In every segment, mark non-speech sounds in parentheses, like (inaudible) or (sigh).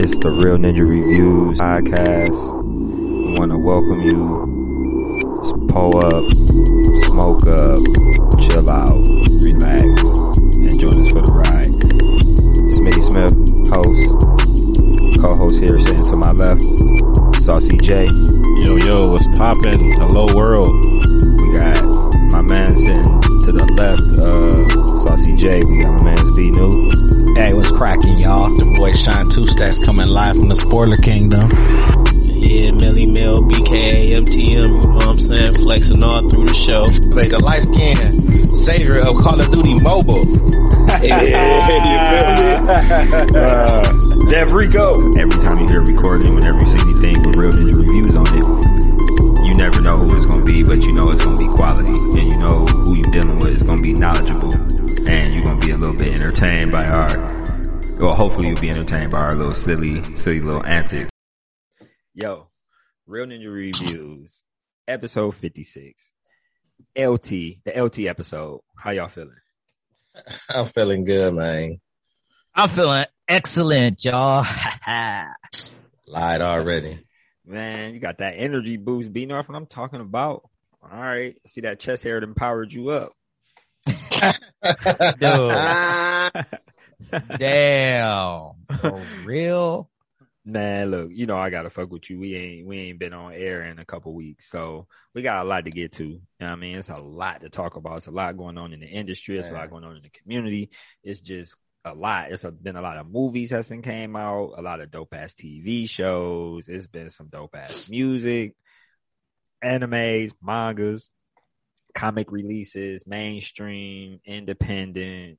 It's the Real Ninja Reviews podcast. We want to welcome you. pull up, smoke up, chill out, relax, and join us for the ride. Smitty Smith, host, co-host here sitting to my left. Saucy J. Yo, yo, what's poppin'? Hello world. We got my man sitting to the left, uh, Saucy J. We got my man's B New. Hey, what's cracking, y'all? The boy Shine Two Stats coming live from the Spoiler Kingdom. Yeah, Millie Mill, BK, MTM, you know what I'm saying? Flexing all through the show. Like the light skin savior of Call of Duty Mobile. (laughs) yeah, you feel me? Uh, Dev Rico. Every time you hear a recording, whenever you see anything with real ninja reviews on it, you never know who it's going to be, but you know it's going to be quality, and you know who you're dealing with is going to be knowledgeable, and you're going to be a little bit entertained by our, well, hopefully you'll be entertained by our little silly, silly little antics. Yo, real ninja reviews, episode 56. LT, the LT episode. How y'all feeling? I'm feeling good, man. I'm feeling excellent, y'all. (laughs) Lied already. Man, you got that energy boost. Be know what I'm talking about. All right. See that chest hair that empowered you up. Damn. For real? Man, look, you know I gotta fuck with you. We ain't we ain't been on air in a couple weeks, so we got a lot to get to. You know what I mean, it's a lot to talk about. It's a lot going on in the industry. It's a lot going on in the community. It's just a lot. It's a, been a lot of movies that's been came out, a lot of dope ass TV shows. It's been some dope ass music, animes, mangas, comic releases, mainstream, independent.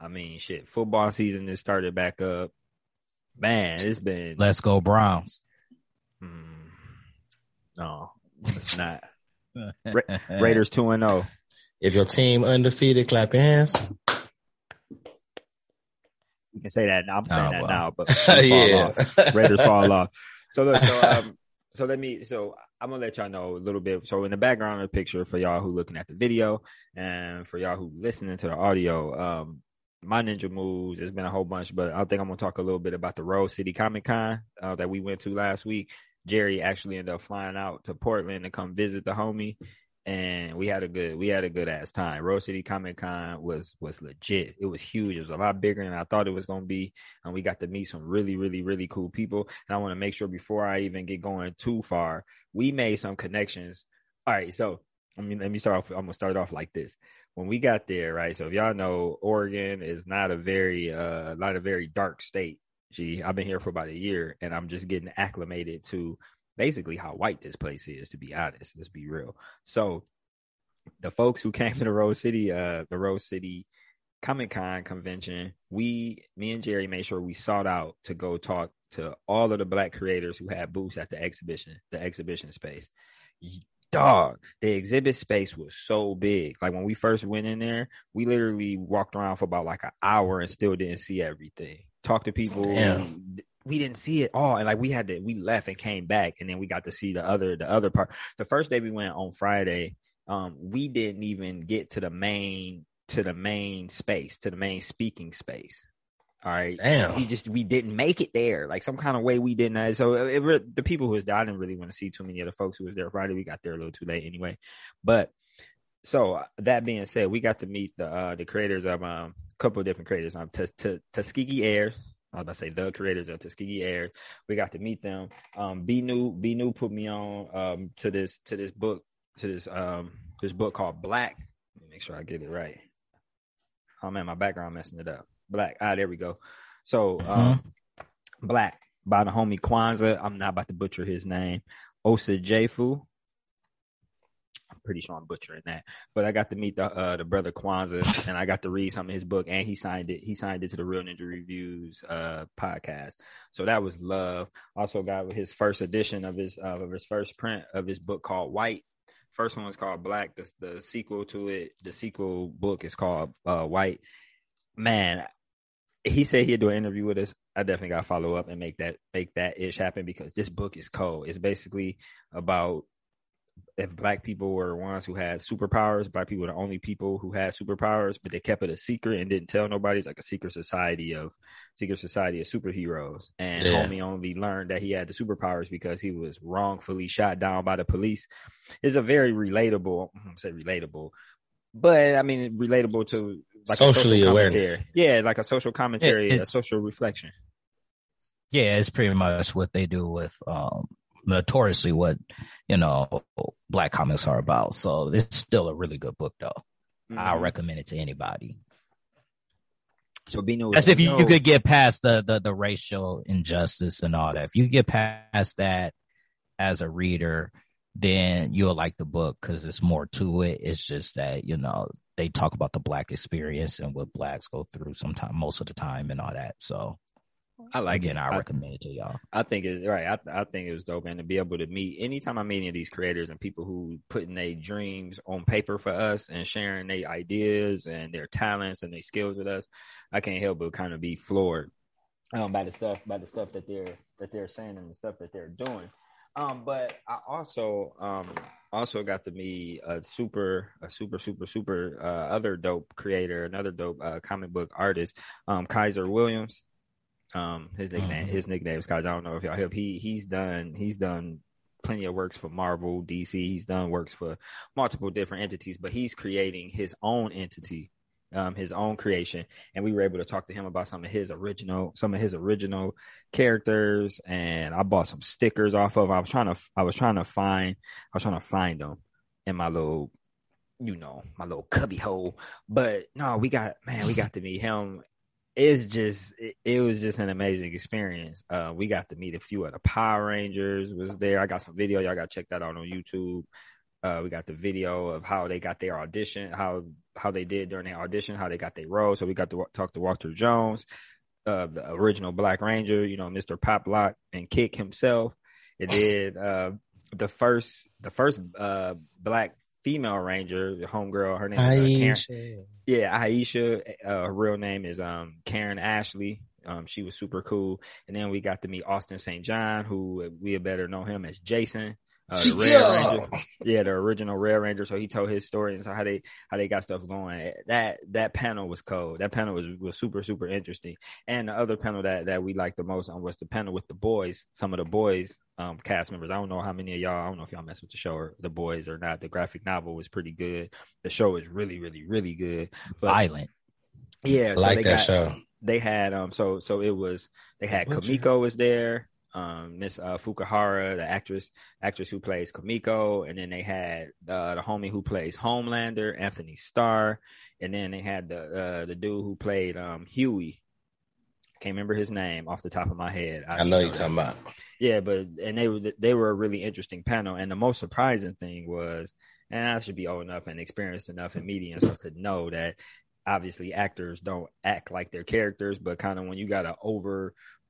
I mean, shit, football season has started back up. Man, it's been. Let's go Browns. Hmm. no, it's not. (laughs) Ra- Raiders two and zero. If your team undefeated, clap your hands. You can say that now. I'm saying Oh, that well. now, but (laughs) fall yeah. off. Raiders fall off. So look, so (laughs) um, so let me. So I'm gonna let y'all know a little bit. So in the background of the picture, for y'all who looking at the video, and for y'all who listening to the audio, um, my ninja moves. There's been a whole bunch, but I think I'm gonna talk a little bit about the Rose City Comic Con uh, that we went to last week. Jerry actually ended up flying out to Portland to come visit the homie, and we had a good we had a good ass time. Rose City Comic Con was was legit. It was huge. It was a lot bigger than I thought it was gonna be, and we got to meet some really really really cool people. And I want to make sure before I even get going too far, we made some connections. All right, so I mean, let me start off. I'm gonna start off like this. When we got there, right? So if y'all know, Oregon is not a very uh not a very dark state. Gee, I've been here for about a year, and I'm just getting acclimated to basically how white this place is. To be honest, let's be real. So the folks who came (laughs) to the Rose City, uh, the Rose City Comic Con convention, we, me and Jerry made sure we sought out to go talk to all of the black creators who had booths at the exhibition, the exhibition space. Dog, the exhibit space was so big. Like when we first went in there, we literally walked around for about like an hour and still didn't see everything. Talked to people. Damn. We didn't see it all. And like we had to, we left and came back and then we got to see the other, the other part. The first day we went on Friday, um, we didn't even get to the main, to the main space, to the main speaking space. All right. Damn. We just, we didn't make it there. Like some kind of way we didn't. uh, So it, re- the people who was there, I didn't really want to see too many of the folks who was there Friday. We got there a little too late anyway. But so that being said, we got to meet the, uh, the creators of, um, a couple of different creators. Um, Tus- Tu- Tuskegee Heirs. I was about to say the creators of Tuskegee Heirs. We got to meet them. Um, B New, B New put me on, um, to this, to this book, to this, um, this book called Black. Let me make sure I get it right. Oh man, my background messing it up. Black. Ah, there we go. So, um, Black by the homie Kwanza. I'm not about to butcher his name. Osajyefo. I'm pretty sure I'm butchering that, but I got to meet the uh, the brother Kwanza, and I got to read some of his book, and he signed it. He signed it to the Real Ninja Reviews uh, podcast. So that was love. Also got his first edition of his uh, of his first print of his book called White. First one was called Black. The, the sequel to it, the sequel book is called uh, White. Man, he said he'd do an interview with us. I definitely got to follow up and make that make that ish happen because this book is cold. It's basically about if black people were the ones who had superpowers, black people were the only people who had superpowers, but they kept it a secret and didn't tell nobody. It's like a secret society of secret society of superheroes. And Yeah. homie only learned that he had the superpowers because he was wrongfully shot down by the police. It's a very relatable, I'm say relatable, but I mean relatable to like Socially social commentary. Yeah, like a social commentary, a social reflection. Yeah, it's pretty much what they do with um notoriously what you know black comics are about. So it's still a really good book though. I Mhm. recommend it to anybody. So Bino As if you, you could get past the, the the racial injustice and all that. If you get past that as a reader, then you'll like the book because it's more to it. It's just that you know they talk about the black experience and what blacks go through sometimes, most of the time, and all that. So I like again, it. I I- recommend it to y'all. I think it's right. I, I think it was dope, and to be able to meet anytime I meet any of these creators and people who putting their dreams on paper for us and sharing their ideas and their talents and their skills with us, I can't help but kind of be floored um, by the stuff by the stuff that they're that they're saying and the stuff that they're doing. Um, but I also um also got to meet a super a super super super uh, other dope creator, another dope uh, comic book artist, um, Kaiser Williams. Um, his nickname, Mhm. his nickname is. I don't know if y'all hip. He he's done he's done plenty of works for Marvel, DC. He's done works for multiple different entities, but he's creating his own entity, um, his own creation. And we were able to talk to him about some of his original, some of his original characters. And I bought some stickers off of. I was trying to, I was trying to find, I was trying to find them in my little, you know, my little cubby hole. But no, we got man, we got to meet him it's just it, it was just an amazing experience. Uh, we got to meet a few of the Power Rangers was there. I got some video. Y'all got to check that out on YouTube. Uh, we got the video of how they got their audition, how how they did during their audition, how they got their role. So we got to talk to Walter Jones, uh, the original Black Ranger, you know, Mister Pop Lock and Kick himself. It did uh, the first the first uh, black female ranger, the homegirl. Her name is uh, Karan. Yeah, Aisha. Uh, her real name is um Karan Ashley. Um, she was super cool. And then we got to meet Austin St. John, who we had better know him as Jason, uh, the Red Yeah. Ranger. (laughs) Yeah, the original Red Ranger. So he told his story and so how they how they got stuff going. That that panel was cold. That panel was was super super interesting. And the other panel that that we liked the most um, was the panel with the boys. Some of the boys um cast members. I don't know how many of y'all. I don't know if y'all mess with the show or the boys or not. The graphic novel was pretty good. The show is really really really good. But Violent. yeah, I so like they that got- show. they had um so so it was they had Kimiko was there, um Miss uh, Fukuhara, the actress actress who plays Kimiko, and then they had uh, the homie who plays Homelander, Antony Starr, and then they had the uh, the dude who played um Huey. Can't remember his name off the top of my head. I know should you're talking about. yeah, but and they were they were a really interesting panel, and the most surprising thing was, and I should be old enough and experienced enough in media and stuff to know that obviously actors don't act like their characters, but kind of when you got an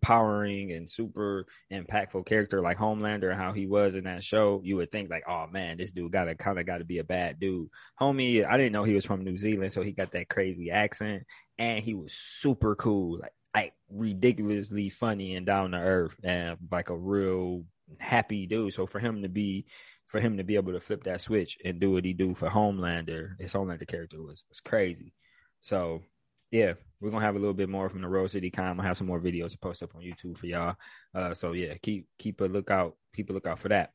overpowering and super impactful character like Homelander and how he was in that show, you would think like, oh man, this dude gotta kind of got to be a bad dude. Homie, I didn't know he was from New Zealand, so he got that crazy accent, and he was super cool, like like ridiculously funny and down to earth, and like a real happy dude. So for him to be for him to be able to flip that switch and do what he do for Homelander, his Homelander character was was crazy. So yeah, we're gonna have a little bit more from the Rose City Con. I'm gonna have some more videos to post up on YouTube for y'all. Uh, so yeah, keep keep a lookout, keep a lookout for that.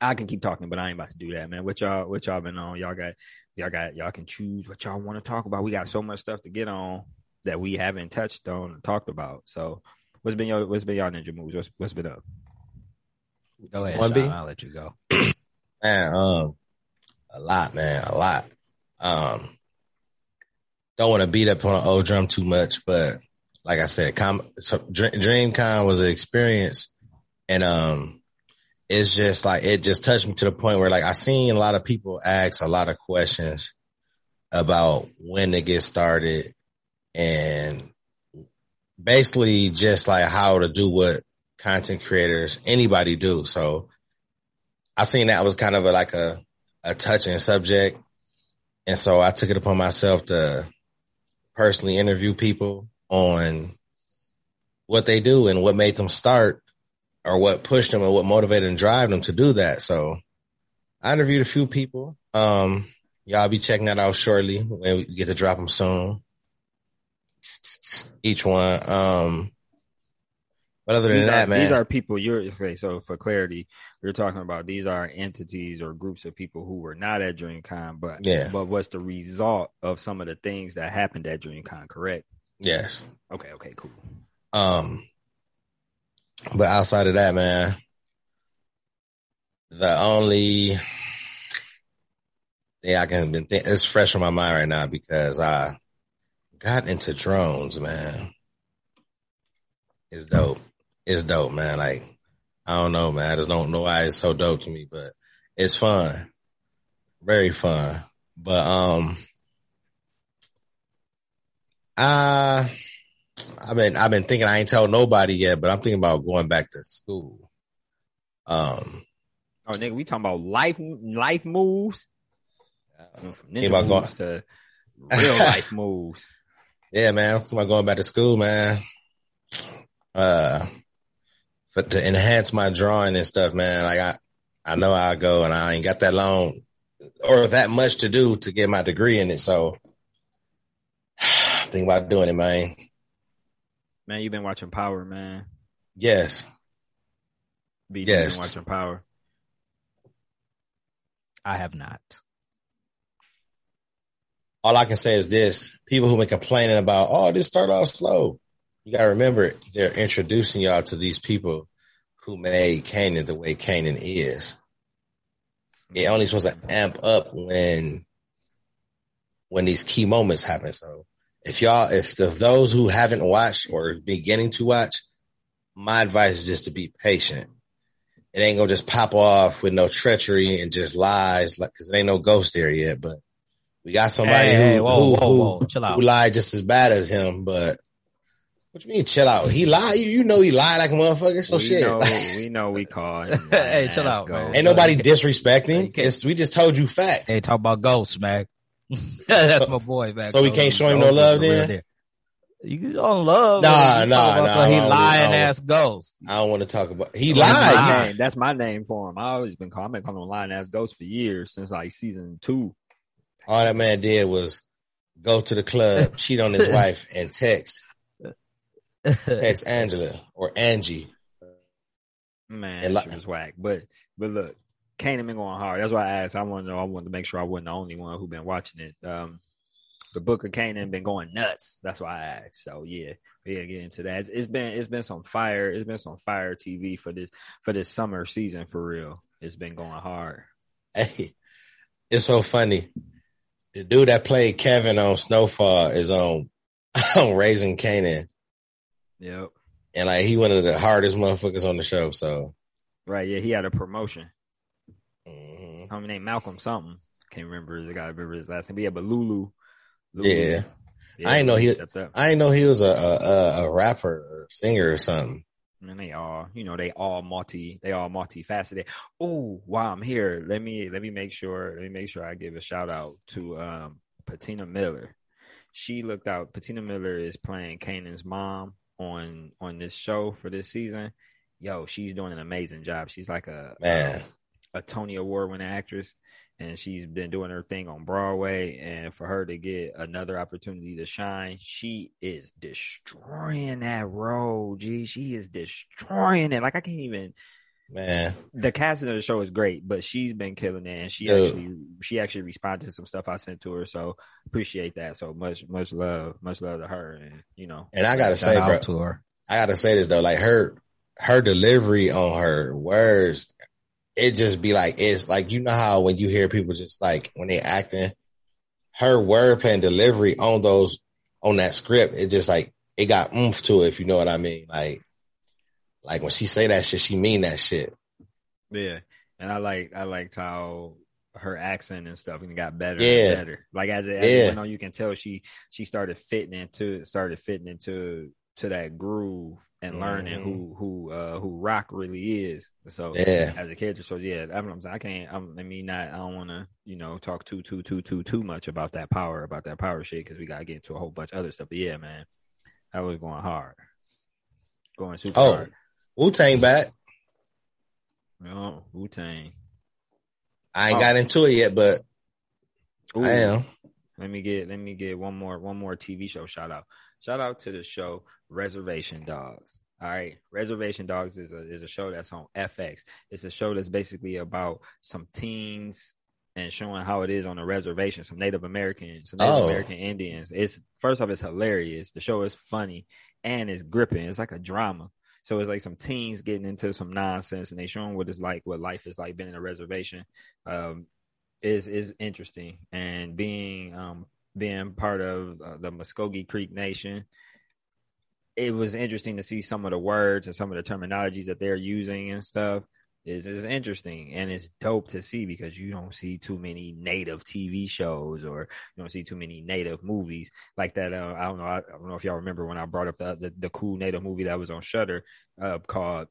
I can keep talking, but I ain't about to do that, man. What y'all what y'all been on? Y'all got y'all got y'all can choose what y'all want to talk about. We got so much stuff to get on that we haven't touched on and talked about. So what's been your what's been y'all ninja moves? What's what's been up? Go ahead, One Sean. B? I'll let you go. (clears throat) Man, um, a lot, man, a lot. Um, don't want to beat up on an old drum too much, but like I said, com- so DreamCon was an experience, and um, it's just like it just touched me to the point where like I seen a lot of people ask a lot of questions about when to get started, and basically just like how to do what content creators anybody do. So I seen that was kind of a, like a, a touching subject. And so I took it upon myself to personally interview people on what they do and what made them start or what pushed them and what motivated and drive them to do that. So I interviewed a few people. Um, y'all be checking that out shortly when we get to drop them soon. Each one. Um, but other than these that, are, man, these are people you're okay. So for clarity, we're talking about these are entities or groups of people who were not at DreamCon, but Yeah. but what's the result of some of the things that happened at DreamCon? Correct? yes. Okay, okay, cool. Um, but outside of that, man, the only thing I can been think it's fresh on my mind right now because I got into drones, man. It's dope. It's dope, man. Like I don't know, man. I just don't know why it's so dope to me, but it's fun, very fun. But um, I I've been I've been thinking I ain't told nobody yet, but I'm thinking about going back to school. Um, Oh, nigga, we talking about life life moves. Ninja about going- to real (laughs) life moves. yeah, man, I'm about going back to school, man. Uh, for to enhance my drawing and stuff, man. Like I, I know I go, and I ain't got that long or that much to do to get my degree in it. So, (sighs) think about doing it, man. Man, you've been watching Power, man. Yes, BG Yes. been watching Power. I have not. all I can say is this: people who been complaining about, oh, this start off slow. You gotta remember, they're introducing y'all to these people who made Kanan the way Kanan is. It mm-hmm. only supposed to amp up when when these key moments happen. So if y'all, if the, those who haven't watched or beginning to watch, my advice is just to be patient. It ain't gonna just pop off with no treachery and just lies, like because there ain't no ghost there yet. But we got somebody Hey, who, hey, whoa, who, whoa, who, whoa, chill out. who lied just as bad as him. But what you mean, chill out? He lied. You, you know he lied like a motherfucker. So we shit. know, we (laughs) know we call him. (laughs) Hey, lying chill ass out, man. ghost. ain't nobody disrespecting. It's, we just told you facts. Hey, talk about ghosts, man. (laughs) That's my boy, man. So we can't show him no love then? You can show him love. Nah, nah, nah, some He lying I ass ghost. I don't want to talk about. He That's lied. my That's my name for him. I always been calling. I've been calling him lying Ass Ghost for years since like season two. All that man did was go to the club, cheat on his wife, and text text (laughs) Angela or Angie. Man, And that li- shit was whack. But but look, Kanan been going hard. That's why I asked. I want to know. I wanted to make sure I wasn't the only one who been watching it. Um, the Book of Kanan been going nuts. That's why I asked. So yeah, yeah, get into that. It's, it's been it's been some fire. It's been some fire TV for this for this summer season for real. It's been going hard. Hey, it's so funny. The dude that played Kevin on Snowfall is on (laughs) on Raising Kanan, Yep. and like he one of the hardest motherfuckers on the show. So, Right. Yeah, he had a promotion. mhm. I mean, named Malcolm something. Can't remember. The guy remember his last name. But yeah, but Lulu. Lulu. Yeah. I didn't know he-. I didn't know he was a a, a, a rapper or singer or something. And they all, you know, they all multi, they all multifaceted. Oh, while I'm here, let me let me make sure, let me make sure I give a shout out to um Patina Miller. She looked out. Patina Miller is playing Kanan's mom on on this show for this season. Yo, she's doing an amazing job. She's like a Man, a Tony Award winning actress, and she's been doing her thing on Broadway. And for her to get another opportunity to shine, she is destroying that role. Gee, she is destroying it. Like I can't even. Man, The casting of the show is great, but she's been killing it, and she Dude. actually she actually responded to some stuff I sent to her. So appreciate that. So much much love, much love to her, and you know. and I gotta say, bro, to her. I gotta say this though, like her her delivery on her words, it just be like it's like you know how when you hear people just like when they acting, her wordplay and delivery on those on that script, it just like it got oomph to it, if you know what I mean. Like like when she say that shit, she mean that shit. Yeah, and I like I liked how her accent and stuff and got better Yeah. and better. Like as it, as Yeah. it went on, you can tell she she started fitting into started fitting into to that groove and learning Mhm. who who uh who Raq really is. So Yeah. as a character, so yeah, I'm, I'm saying I can't. I'm, I mean, not I don't want to you know talk too too too too too much about that power about that power shit because we gotta get into a whole bunch of other stuff. But yeah, man, that was going hard, going super Oh. hard. Wu Tang back. Oh, Wu Tang. I ain't Oh. got into it yet, but Ooh. I am. Let me get let me get one more one more TV show shout out. Shout out to the show Reservation Dogs. All right, Reservation Dogs is a is a show that's on FX. It's a show that's basically about some teens and showing how it is on a reservation, some Native Americans, some Native Oh. American Indians. It's first off, it's hilarious. The show is funny and it's gripping. It's like a drama. So it's like some teens getting into some nonsense and they showing what it's like, what life is like being in a reservation. Um, is is interesting and being um being part of uh, the Muskogee Creek Nation it was interesting to see some of the words and some of the terminologies that they're using and stuff is is interesting and it's dope to see because you don't see too many native TV shows or you don't see too many native movies like that uh, I don't know I, I don't know if y'all remember when I brought up the the, the cool native movie that was on Shudder uh, called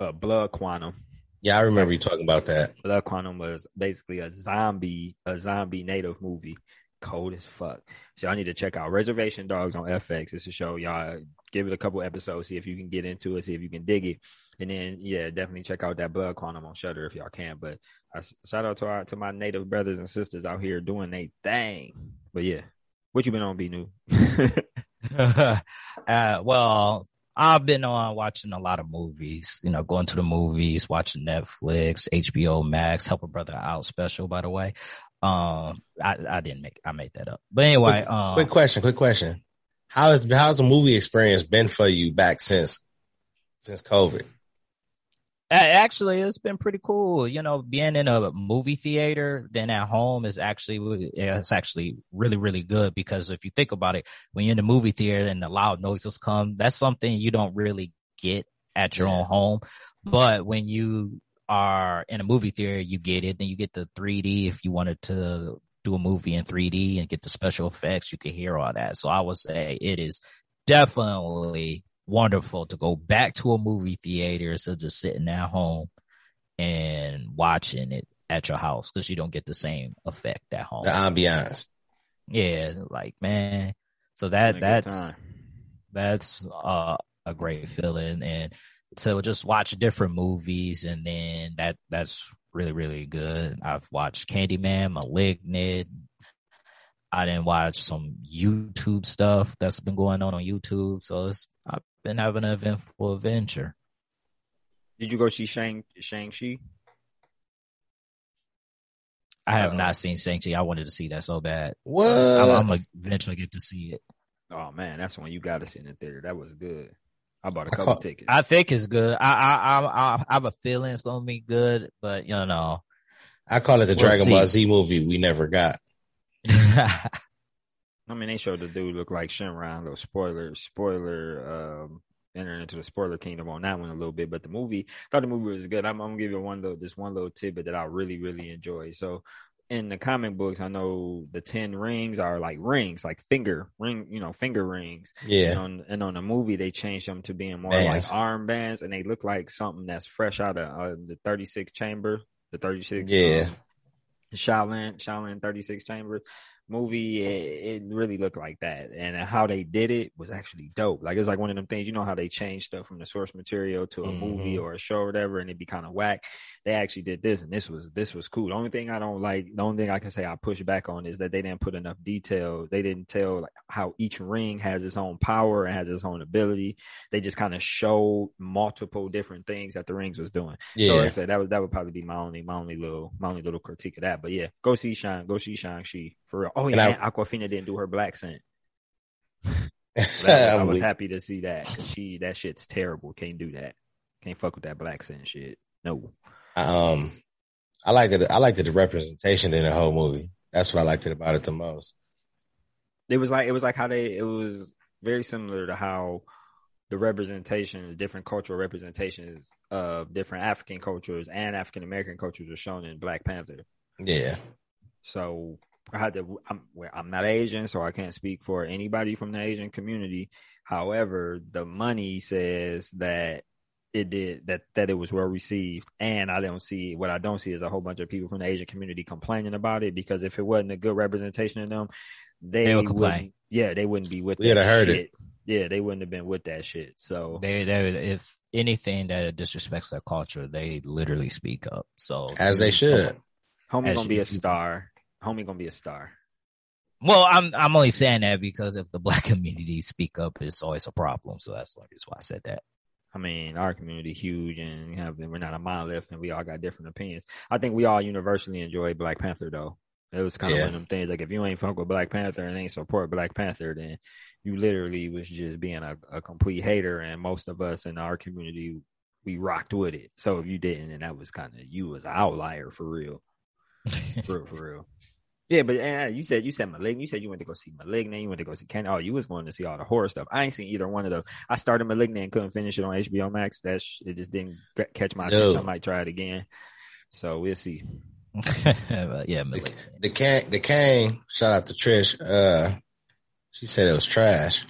uh, Blood Quantum Yeah, I remember you talking about that. Blood Quantum was basically a zombie, a zombie native movie, cold as fuck. So I need to check out Reservation Dogs on FX. It's a show, y'all. Give it a couple episodes, see if you can get into it, see if you can dig it, and then yeah, definitely check out that Blood Quantum on Shudder if y'all can. But I, shout out to our to my native brothers and sisters out here doing their thing. But yeah, what you been on, B New? (laughs) uh, well, I've been on watching a lot of movies, you know, going to the movies, watching Netflix, HBO Max, Help a Brother Out special, by the way. Um, I, I didn't make, I made that up. But anyway, um, Quick question, quick question. How is how's the movie experience been for you back since since COVID? Actually, it's been pretty cool. You know, being in a movie theater than at home is actually it's actually really really good because if you think about it, when you're in the movie theater and the loud noises come, that's something you don't really get at your own home. But when you are in a movie theater, you get it. Then you get the 3D if you wanted to do a movie in 3D and get the special effects, you can hear all that. So I would say it is definitely wonderful to go back to a movie theater instead of just sitting at home and watching it at your house because you don't get the same effect at home. The ambiance. Yeah, like man. So that that's that's uh, a great feeling and to just watch different movies and then that that's really really good. I've watched Candyman, Malignant. I didn't watch some YouTube stuff that's been going on on YouTube, so it's I've been having an eventful adventure. Did you go see Shang Shang Chi? I have Uh-oh. not seen Shang-Chi. I wanted to see that so bad. What? I'm, I'm gonna eventually get to see it. Oh man, that's one you got to see in the theater. That was good. I bought a couple caught- tickets. I think it's good. I I I, I have a feeling it's gonna be good, but you know. I call it the We'll Dragon see. Ball Z movie we never got. (laughs) I mean, they showed the dude look like Shenron. Little spoiler, spoiler. Um, entering into the spoiler kingdom on that one a little bit, but the movie, I thought the movie was good. I'm, I'm gonna give you one little, this one little tidbit that I really, really enjoy. So, in the comic books, I know the ten rings are like rings, like finger ring, you know, finger rings. And Yeah. on, and on the movie, they changed them to being more Bands. like armbands, and they look like something that's fresh out of uh, the 36 chamber, the 36. Yeah. um, Shaolin, Shaolin 36 chambers movie. It, it really looked like that, and how they did it was actually dope. Like it's like one of them things, you know, how they change stuff from the source material to a movie Mhm. or a show or whatever, and it'd be kind of whack. They actually did this, and this was this was cool. The only thing I don't like, the only thing I can say I push back on is that they didn't put enough detail. They didn't tell like how each ring has its own power and has its own ability. They just kind of showed multiple different things that the rings was doing. So like I Yeah. said, that would that would probably be my only my only little my only little critique of that. But yeah, go see Shine, go see Shang Chi for real. Oh And yeah, I- Awkwafina didn't do her blaccent. (laughs) So that was- I was happy to see that because she that shit's terrible. Can't do that. Can't fuck with that blaccent shit. No. Um, I liked it. I liked it, the representation in the whole movie. That's what I liked it about it the most. It was like it was like how they it was very similar to how the representation, the different cultural representations of different African cultures and African American cultures are shown in Black Panther. Yeah. So I had to. I'm I'm not Asian, so I can't speak for anybody from the Asian community. However, the money says that it did that that it was well received, and I don't see what I don't see is a whole bunch of people from the Asian community complaining about it because if it wasn't a good representation of them, they, They would complain. Yeah, they wouldn't be with. We'd that have heard it. Yeah, they wouldn't have been with that shit. So they they if anything that disrespects their culture, they literally speak up. So As they should. Homie As gonna be a star. Homie gonna be a star. Well, I'm I'm only saying that because if the black (laughs) community speak up, it's always a problem. So that's like that's why I said that. I mean, our community huge, and you know, we're not a monolith, and we all got different opinions. I think we all universally enjoy Black Panther, though. It was kind of Yeah. one of them things. Like, if you ain't fuck with Black Panther and ain't support Black Panther, then you literally was just being a, a complete hater. And most of us in our community, we rocked with it. So if you didn't, then that was kind of you was an outlier for real, (laughs) for real, for real. Yeah, but uh, you said you said malignant. You said you went to go see malignant. You went to go see Ken. Oh, you was going to see all the horror stuff. I ain't seen either one of those. I started malignant and couldn't finish it on HBO Max. That sh- it just didn't catch my attention. No. I might try it again. So we'll see. (laughs) But yeah, The, the Kang, the Kang, shout out to Trish. Uh, she said it was trash.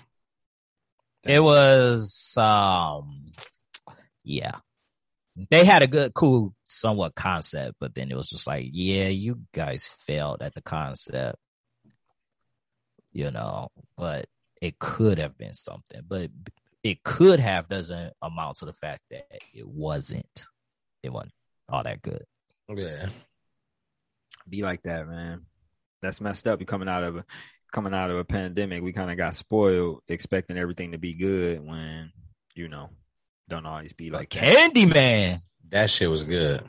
It was um yeah. They had a good cool somewhat concept, but then it was just like, yeah, you guys failed at the concept. You know, but it could have been something. But it could have doesn't amount to the fact that it wasn't. It wasn't all that good. Yeah. Be like that, man. That's messed up. You coming out of a coming out of a pandemic. We kind of got spoiled, expecting everything to be good when you know don't always be like that. Candyman. That shit was good.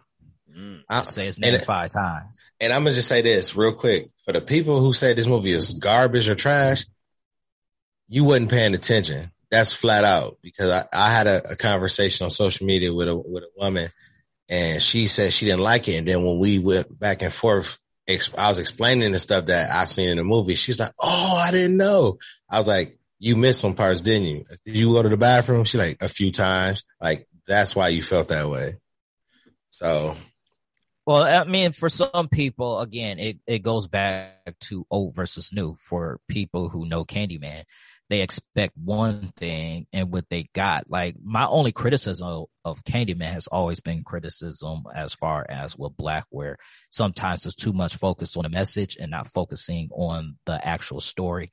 Mm. I, Say and, name five times. and I'm gonna just say this real quick for the people who say this movie is garbage or trash. You wasn't paying attention. That's flat out because I, I had a, a conversation on social media with a with a woman, and she said she didn't like it. And then when we went back and forth, ex- I was explaining the stuff that I seen in the movie. She's like, "Oh, I didn't know." I was like, "You missed some parts, didn't you? Did you go to the bathroom?" She like a few times. Like that's why you felt that way. So Well, I mean, for some people, again, it, it goes back to old versus new. For people who know Candyman, they expect one thing and what they got. Like my only criticism of Candyman has always been criticism as far as with Black, where sometimes there's too much focus on the message and not focusing on the actual story.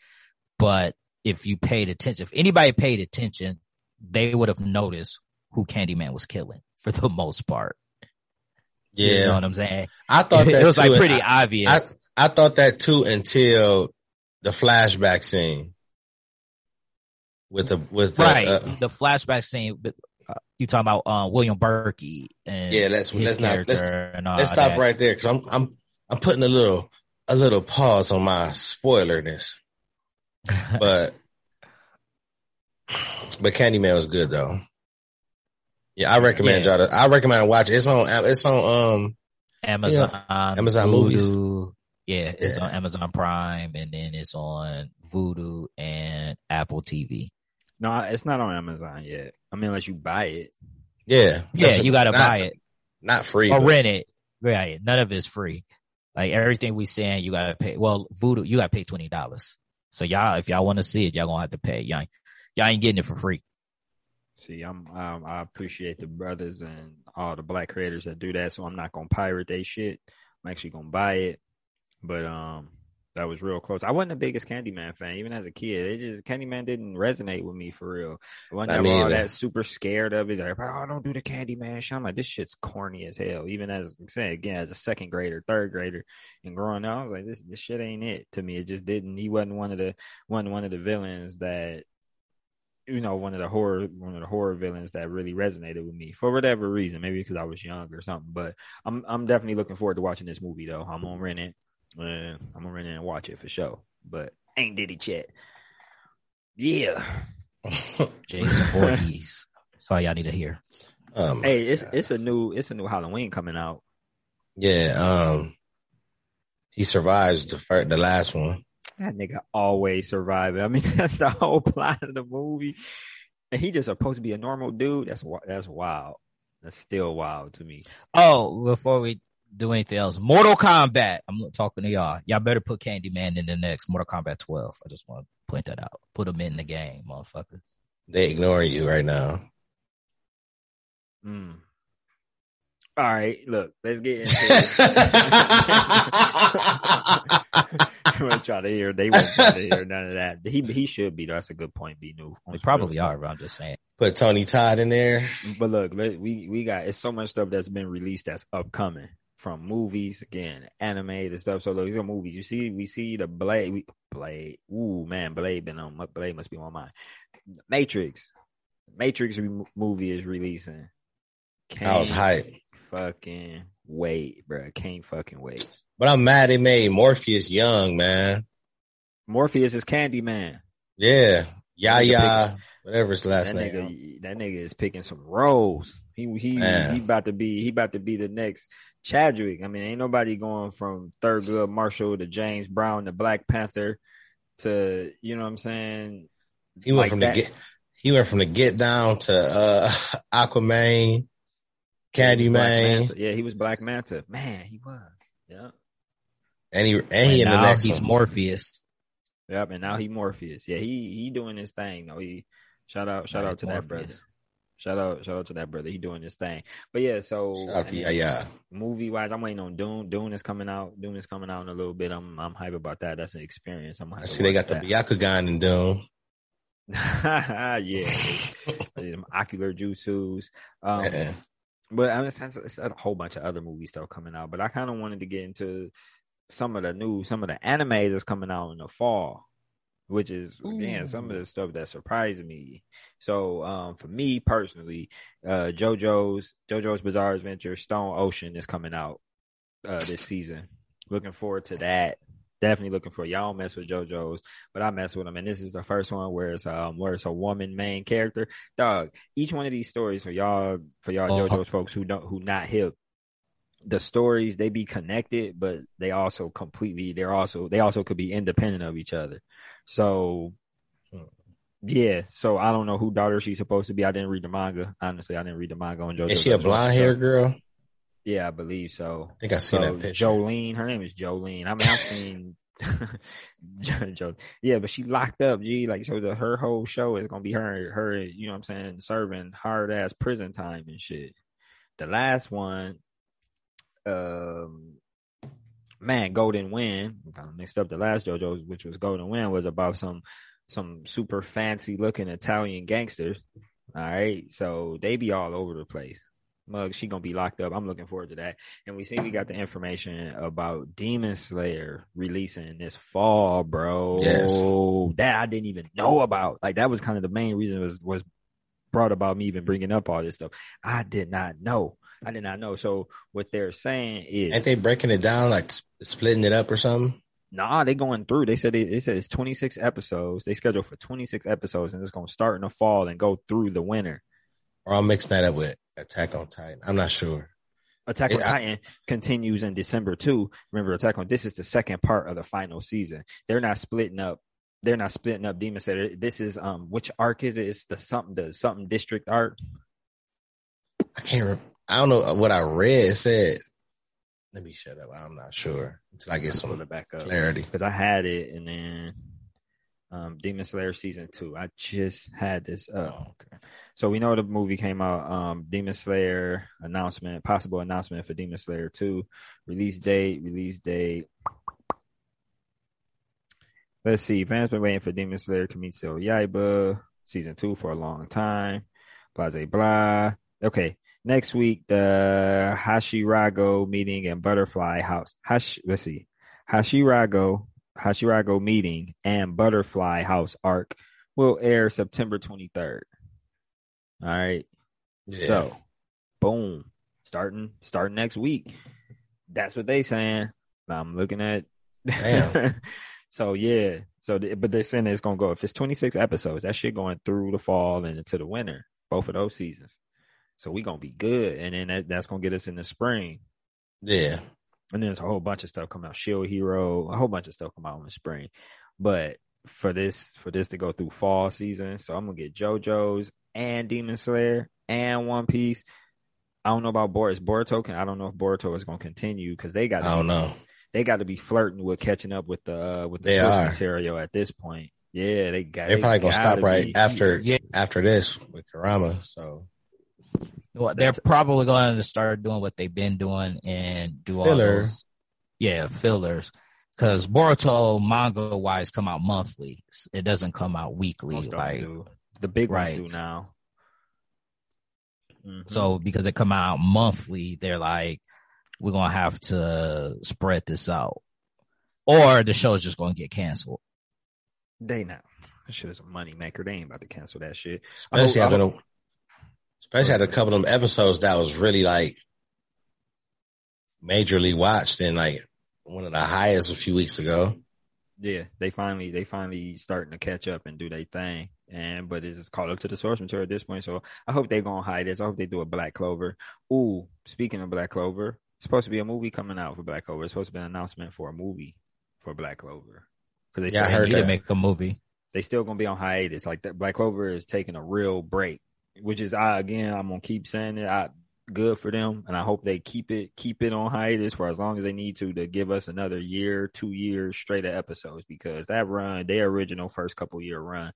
But if you paid attention, if anybody paid attention, they would have noticed who Candyman was killing for the (laughs) most part. Yeah, You know what I'm saying? I thought (laughs) that it was too. like pretty I- obvious. I, I thought that too until the flashback scene with the with the, right. uh, the flashback scene, but uh, you talking about uh, William Berkey and Yeah, let's- let's not- let's- character and all let's stop that. right there because I'm I'm I'm putting a little a little pause on my spoilerness, (laughs) but but Candyman was good though. Yeah, I recommend Yeah. y'all. To, I recommend watch. It's on. It's on. Um. Amazon, Amazon movies. Yeah, it's Yeah. on Amazon Prime, and then it's on Vudu and Apple TV. No, it's not on Amazon yet. I mean, unless you buy it. Yeah. Yeah, you got to not- buy it Not free. or but- rent it. Right, none of it's free. Like everything we saying, you got to pay. Well, Vudu, you got to pay twenty dollars. So y'all, if y'all want to see it, y'all gonna have to pay. Y'all, y'all ain't getting it for free. See, I'm um, I appreciate the brothers and all the black creators that do that. So I'm not gonna pirate they shit. I'm actually gonna buy it. But um, that was real close. I wasn't the biggest Candyman fan, even as a kid. It just Candyman didn't resonate with me for real. I ever all that super scared of it. Like, oh, don't do the Candyman shit. I'm like, this shit's corny as hell. Even as I'm saying again, as a second grader, third grader, and growing up, I was like, this this shit ain't it to me. It just didn't. He wasn't one of the one one of the villains that you know, one of the horror, one of the horror villains that really resonated with me for whatever reason. Maybe because I was young or something. But I'm, I'm definitely looking forward to watching this movie though. I'm gonna rent it. Uh, I'm gonna rent it and watch it for sure. But ain't did it yet. Yeah. (laughs) james Voorhees. That's all y'all need to hear. um, Hey, it's it's a new it's a new Halloween coming out. Yeah. Um. He survives the first, the last one. That nigga always surviving. I mean, (laughs) that's the whole plot of the movie. And he just supposed to be a normal dude. That's that's wild. That's still wild to me. Oh, before we do anything else, Mortal Kombat. I'm talking to y'all. Y'all better put Candyman in the next Mortal Kombat 12. I just want to point that out. Put him in the game, motherfucker. They ignoring you right now. Mm. All right, look, let's get (laughs) into it. (laughs) they won't try to hear. They won't try to hear none of that. He he should be. That's a good point. Be new. They probably are, but I'm just saying. Put Tony Todd in there. But look, we we got it's so much stuff that's been released that's upcoming from movies again, animated stuff. So look, these are movies. You see, we see the Blade, we, Blade. Ooh man, Blade been on. Blade must be on my mind. Matrix, Matrix re- movie is releasing. I was hype. Fucking wait, bro. Can't fucking wait. But I'm mad they made Morpheus young, man. Morpheus is Candyman. Yeah. Yeah, yeah. Whatever his last That name. nigga, that nigga is picking some roles. He he Man. he about to be he about to be the next Chadwick. I mean, ain't nobody going from Thurgood Marshall to James Brown to Black Panther to you know what I'm saying. He went like from that. the get he went from the get down to uh (laughs) Aquaman, Candyman, Yeah, he was Black Manta. Man, he was. Yeah. And he and he And in the now next he's one. Morpheus. Yep. And now he Morpheus. Yeah, he he doing his thing. No, he shout out shout Right, out to that brother. Shout out shout out to that brother. He doing his thing. But yeah, so Shout out to yeah, then- yeah. movie wise, I'm waiting on Dune. Dune is coming out. Dune is coming out in a little bit. I'm I'm hype about that. That's an experience. I'm hype I see they got watch the Byakugan in Dune. (laughs) yeah, they- them ocular jutsus. Um, Yeah. but I mean, it's, it's a whole bunch of other movies still coming out. But I kind of wanted to get into some of the new, some of the anime that's coming out in the fall, which is again some of the stuff that surprised me. So um, for me personally, uh, JoJo's JoJo's Bizarre Adventure Stone Ocean is coming out uh, this season. Looking forward to that. Definitely looking for y'all don't mess with JoJo's, but I mess with them. And this is the first one where it's um where it's a woman main character. Dog, each one of these stories for y'all for y'all Oh. JoJo's folks who don't who not hip, the stories they be connected, but they also completely they're also they also could be independent of each other. So Hmm. yeah, so I don't know who daughter she's supposed to be. I didn't read the manga. Honestly, I didn't read the manga on JoJo's. Is she a blonde hair girl? Yeah, I believe so. I think I seen So that picture. Jolyne, her name is Jolyne. I mean, I've seen (laughs) yeah, but she locked up. G, like so, the her whole show is gonna be her, her, you know what I'm saying, serving hard ass prison time and shit. The last one, um, man, Golden Wind. Kind of mixed up the last JoJo's, which was Golden Wind, was about some some super fancy looking Italian gangsters. All right, so they be all over the place. Mug, she gonna be locked up. I'm looking forward to that. And we see we got the information about Demon Slayer releasing this fall, bro. Yes. That I didn't even know about. Like that was kind of the main reason was was brought about me even bringing up all this stuff. I did not know. I did not know. So what they're saying is, Ain't they breaking it down, like splitting it up or something? Nah, they going through. They said they, they said it's 26 episodes. They scheduled for 26 episodes, and it's gonna start in the fall and go through the winter. Or I'm mixing that up with Attack on Titan. I'm not sure. Attack on Yeah, I- Titan continues in December too. Remember, Attack on this is the second part of the final season. They're not splitting up. They're not splitting up Demon Slayer. This is um, which arc is it? It's the something the something district arc. I can't. Re- I don't know what I read. Said. Let me shut up. I'm not sure until I get Pull some back up clarity. because I had it, and then um, Demon Slayer season two. I just had this up. Oh, okay. So we know the movie came out. Um, Demon Slayer announcement, possible announcement for Demon Slayer two, release date, release date. Let's see. Fans been waiting for Demon Slayer Kimetsu Yaiba season two for a long time. Blah blah blah. Okay, next week the Hashirago meeting and Butterfly House. Hash. Let's see. Hashirago Hashirago meeting and Butterfly House arc will air September twenty third. All right. Yeah. So, boom, starting starting next week. That's what they saying. I'm looking at. (laughs) So yeah. So, but they're saying it's gonna go. If it's 26 episodes, that shit going through the fall and into the winter, both of those seasons. So we gonna be good, and then that, that's gonna get us in the spring. yeah. And then there's a whole bunch of stuff coming out. Shield Hero, a whole bunch of stuff come out in the spring. But for this, for this to go through fall season, so I'm gonna get JoJo's and Demon Slayer and One Piece. I don't know about Boris Boruto. Can I don't know if Boruto is gonna continue because they got I don't know. they got to be flirting with catching up with the uh, with the They material at this point. Yeah, they got. They're they probably gonna gotta stop right be. after Yeah. after this with Karama. So Well, they're That's- probably going to start doing what they've been doing and do all those, yeah, fillers. Because Boruto manga wise come out monthly. It doesn't come out weekly. Most Like do. The big Right. ones do now. Mhm. so, because they come out monthly, they're like, we're gonna have to spread this out, or the show is just gonna get canceled. They not. That shit is a money maker. They ain't about to cancel that shit. Especially I after hope- the, especially after a couple of them episodes that was really like majorly watched and like one of the highest a few weeks ago. Yeah, they finally they finally starting to catch up and do their thing. And but it's just caught up to the source material at this point. So I hope they're gonna hide this. I hope they do a Black Clover. Ooh, speaking of Black Clover, it's supposed to be a movie coming out for Black Clover. It's supposed to be an announcement for a movie for Black Clover. Because they Yeah, I still- heard Need to make a movie. they still gonna be on hiatus. Like that Black Clover is taking a real break, which is I again I'm gonna keep saying it. I good for them, and I hope they keep it keep it on hiatus for as long as they need to to give us another year, two years straight of episodes because that run, their original first couple year run,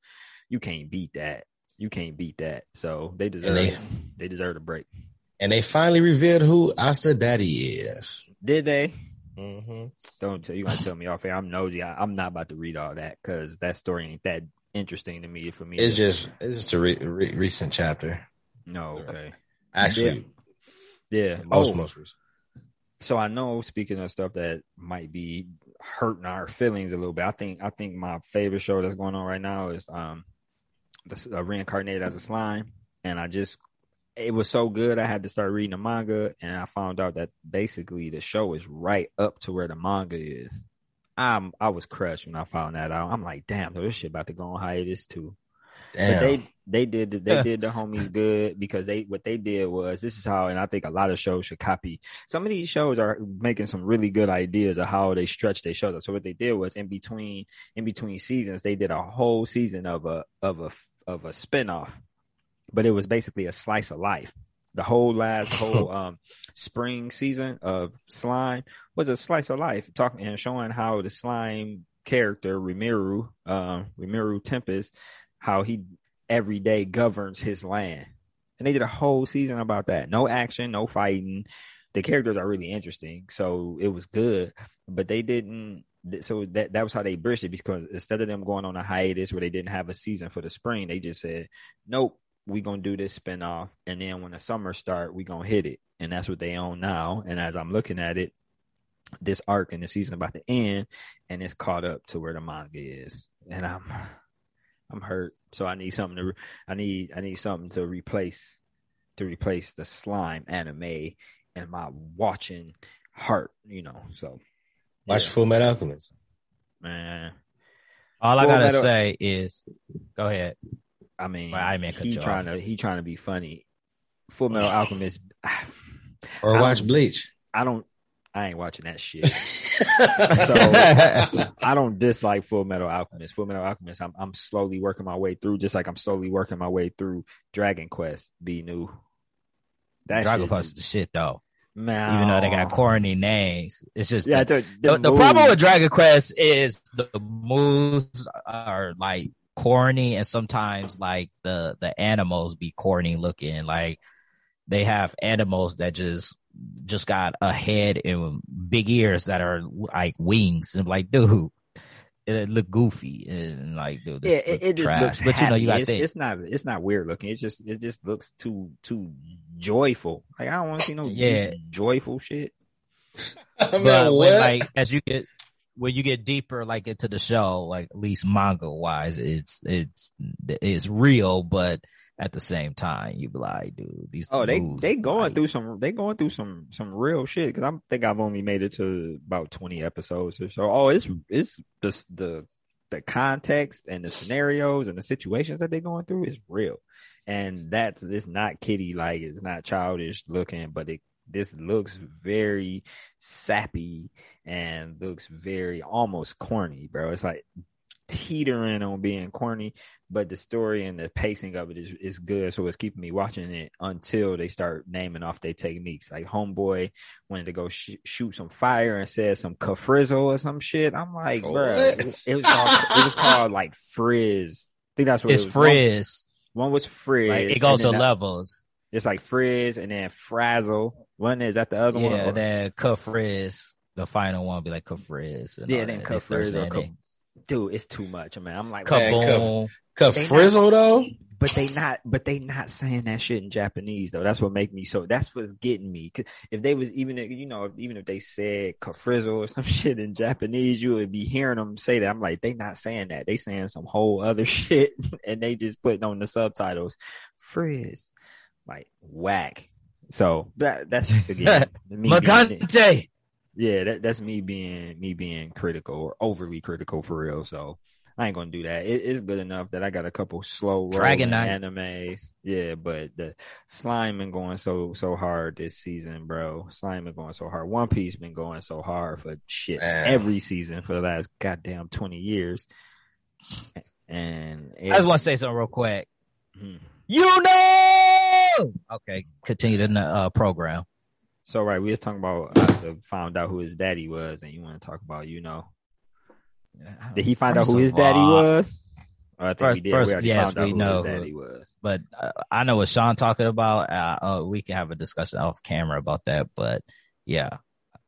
you can't beat that. You can't beat that. So they deserve they- they deserve a break. And they finally revealed who Asta Daddy is. Did they? Mm-hmm. Don't tell you gonna tell me off air. I'm nosy. I, I'm not about to read all that because that story ain't that interesting to me. For me, It's just it's just a re- re- recent chapter. no okay. Actually, Yeah. the most Oh, most recent. so I know speaking of stuff that might be hurting our feelings a little bit. I think I think my favorite show that's going on right now is um the uh, reincarnated as a slime, and I just it was so good I had to start reading the manga, and I found out that basically the show is right up to where the manga is. I'm I was crushed when I found that out. I'm like, damn, this shit about to go on hiatus too. But they they did the- they did the homies good because they what they did was this is how and I think a lot of shows should copy. Some of these shows are making some really good ideas of how they stretch their shows. So what they did was in between in between seasons they did a whole season of a of a of a spinoff, but it was basically a slice of life. The whole last whole (laughs) um spring season of Slime was a slice of life, talking and showing how the slime character Rimuru, um, Rimuru Tempest, how he every day governs his land. And they did a whole season about that. No action, no fighting. The characters are really interesting, so it was good. But they didn't. So that that was how they bridged it because instead of them going on a hiatus where they didn't have a season for the spring, they just said, "Nope, we gonna do this spinoff, and then when the summer start, we gonna hit it." And that's what they own now. And as I'm looking at it, this arc in the season about to end, and it's caught up to where the manga is, and I'm I'm hurt. So I need something to I need I need something to replace to replace the slime anime and my watching heart, you know. So Watch yeah, Full Metal Alchemist. man. All I Full gotta Metal- say is, go ahead. I mean, Well, I meant cut he trying off. to he trying to be funny. Full Metal (sighs) Alchemist. Or I watch Bleach. I don't. I ain't watching that shit. (laughs) So (laughs) I don't dislike Full Metal Alchemist. Full Metal Alchemist. I'm I'm slowly working my way through, just like I'm slowly working my way through Dragon Quest. Be new. That Dragon Quest is- is the shit though. man. Even though they got corny names, it's just Yeah, the, the, the, the problem with Dragon Quest is the moves are like corny, and sometimes like the the animals be corny looking. Like they have animals that just just got a head and big ears that are like wings, and like dude. It look goofy and like dude, this yeah, it, look it just looks. But you know, you got happy. it's, things. it's not. It's not weird looking. It's just. It just looks too too joyful. Like I don't want to see no (laughs) Yeah. joyful shit. (laughs) I mean, but when like as you get when you get deeper like into the show like at least manga wise it's it's it's real but at the same time you be like dude these Oh, they they going like, through some they going through some some real shit because I think I've only made it to about twenty episodes or so. Oh, it's it's just the the context and the scenarios and the situations that they're going through is real, and that's it's not kitty like it's not childish looking, but it this looks very sappy and looks very almost corny, bro. It's like teetering on being corny, but the story and the pacing of it is is good. So it's keeping me watching it until they start naming off their techniques. Like Homeboy wanted to go sh- shoot some fire and said some kafrizzle or some shit. I'm like, Oh, bro, it, it was called, it was called like frizz. I think that's what it's it was. One- frizz One, was frizz. like it goes to then the- levels It's like frizz and then frazzle. One is that the other one? yeah Or- then kafrizz the final one be like kafrizz and Yeah, then that. They start kafrizz or saying ka- it. Dude, it's too much, man. I'm like, Man, kaboom Cuff Frizzle though. but they not, but they not saying that shit in Japanese though. That's what make me so. That's what's getting me. 'Cause if they was even, you know, even if they said Kafrizzle or (laughs) some shit in Japanese, you would be hearing them say that. I'm like, they not saying that. They saying some whole other (laughs) shit, and they just putting on the subtitles, Frizz, like whack. So that that's again (laughs) me being, Magante. yeah, that, that's me being me being critical or overly critical for real. So I ain't gonna do that. It, it's good enough that I got a couple slow rolling Dragon Knight. animes. Yeah, but the slime been going so so hard this season, bro. Slime been going so hard. One Piece been going so hard for shit Man. every season for the last goddamn twenty years. And I just want to say something real quick. Mhm. You know. Okay, continue the uh, program. So right, we was talking about I found out who his daddy was, and you want to talk about you know Did he find out who his daddy all, was? Oh, I think First- we did. first, we yes, found out we who know his who- daddy was. But uh, I know what Sean talking about. Uh, uh, we can have a discussion off camera about that. But yeah,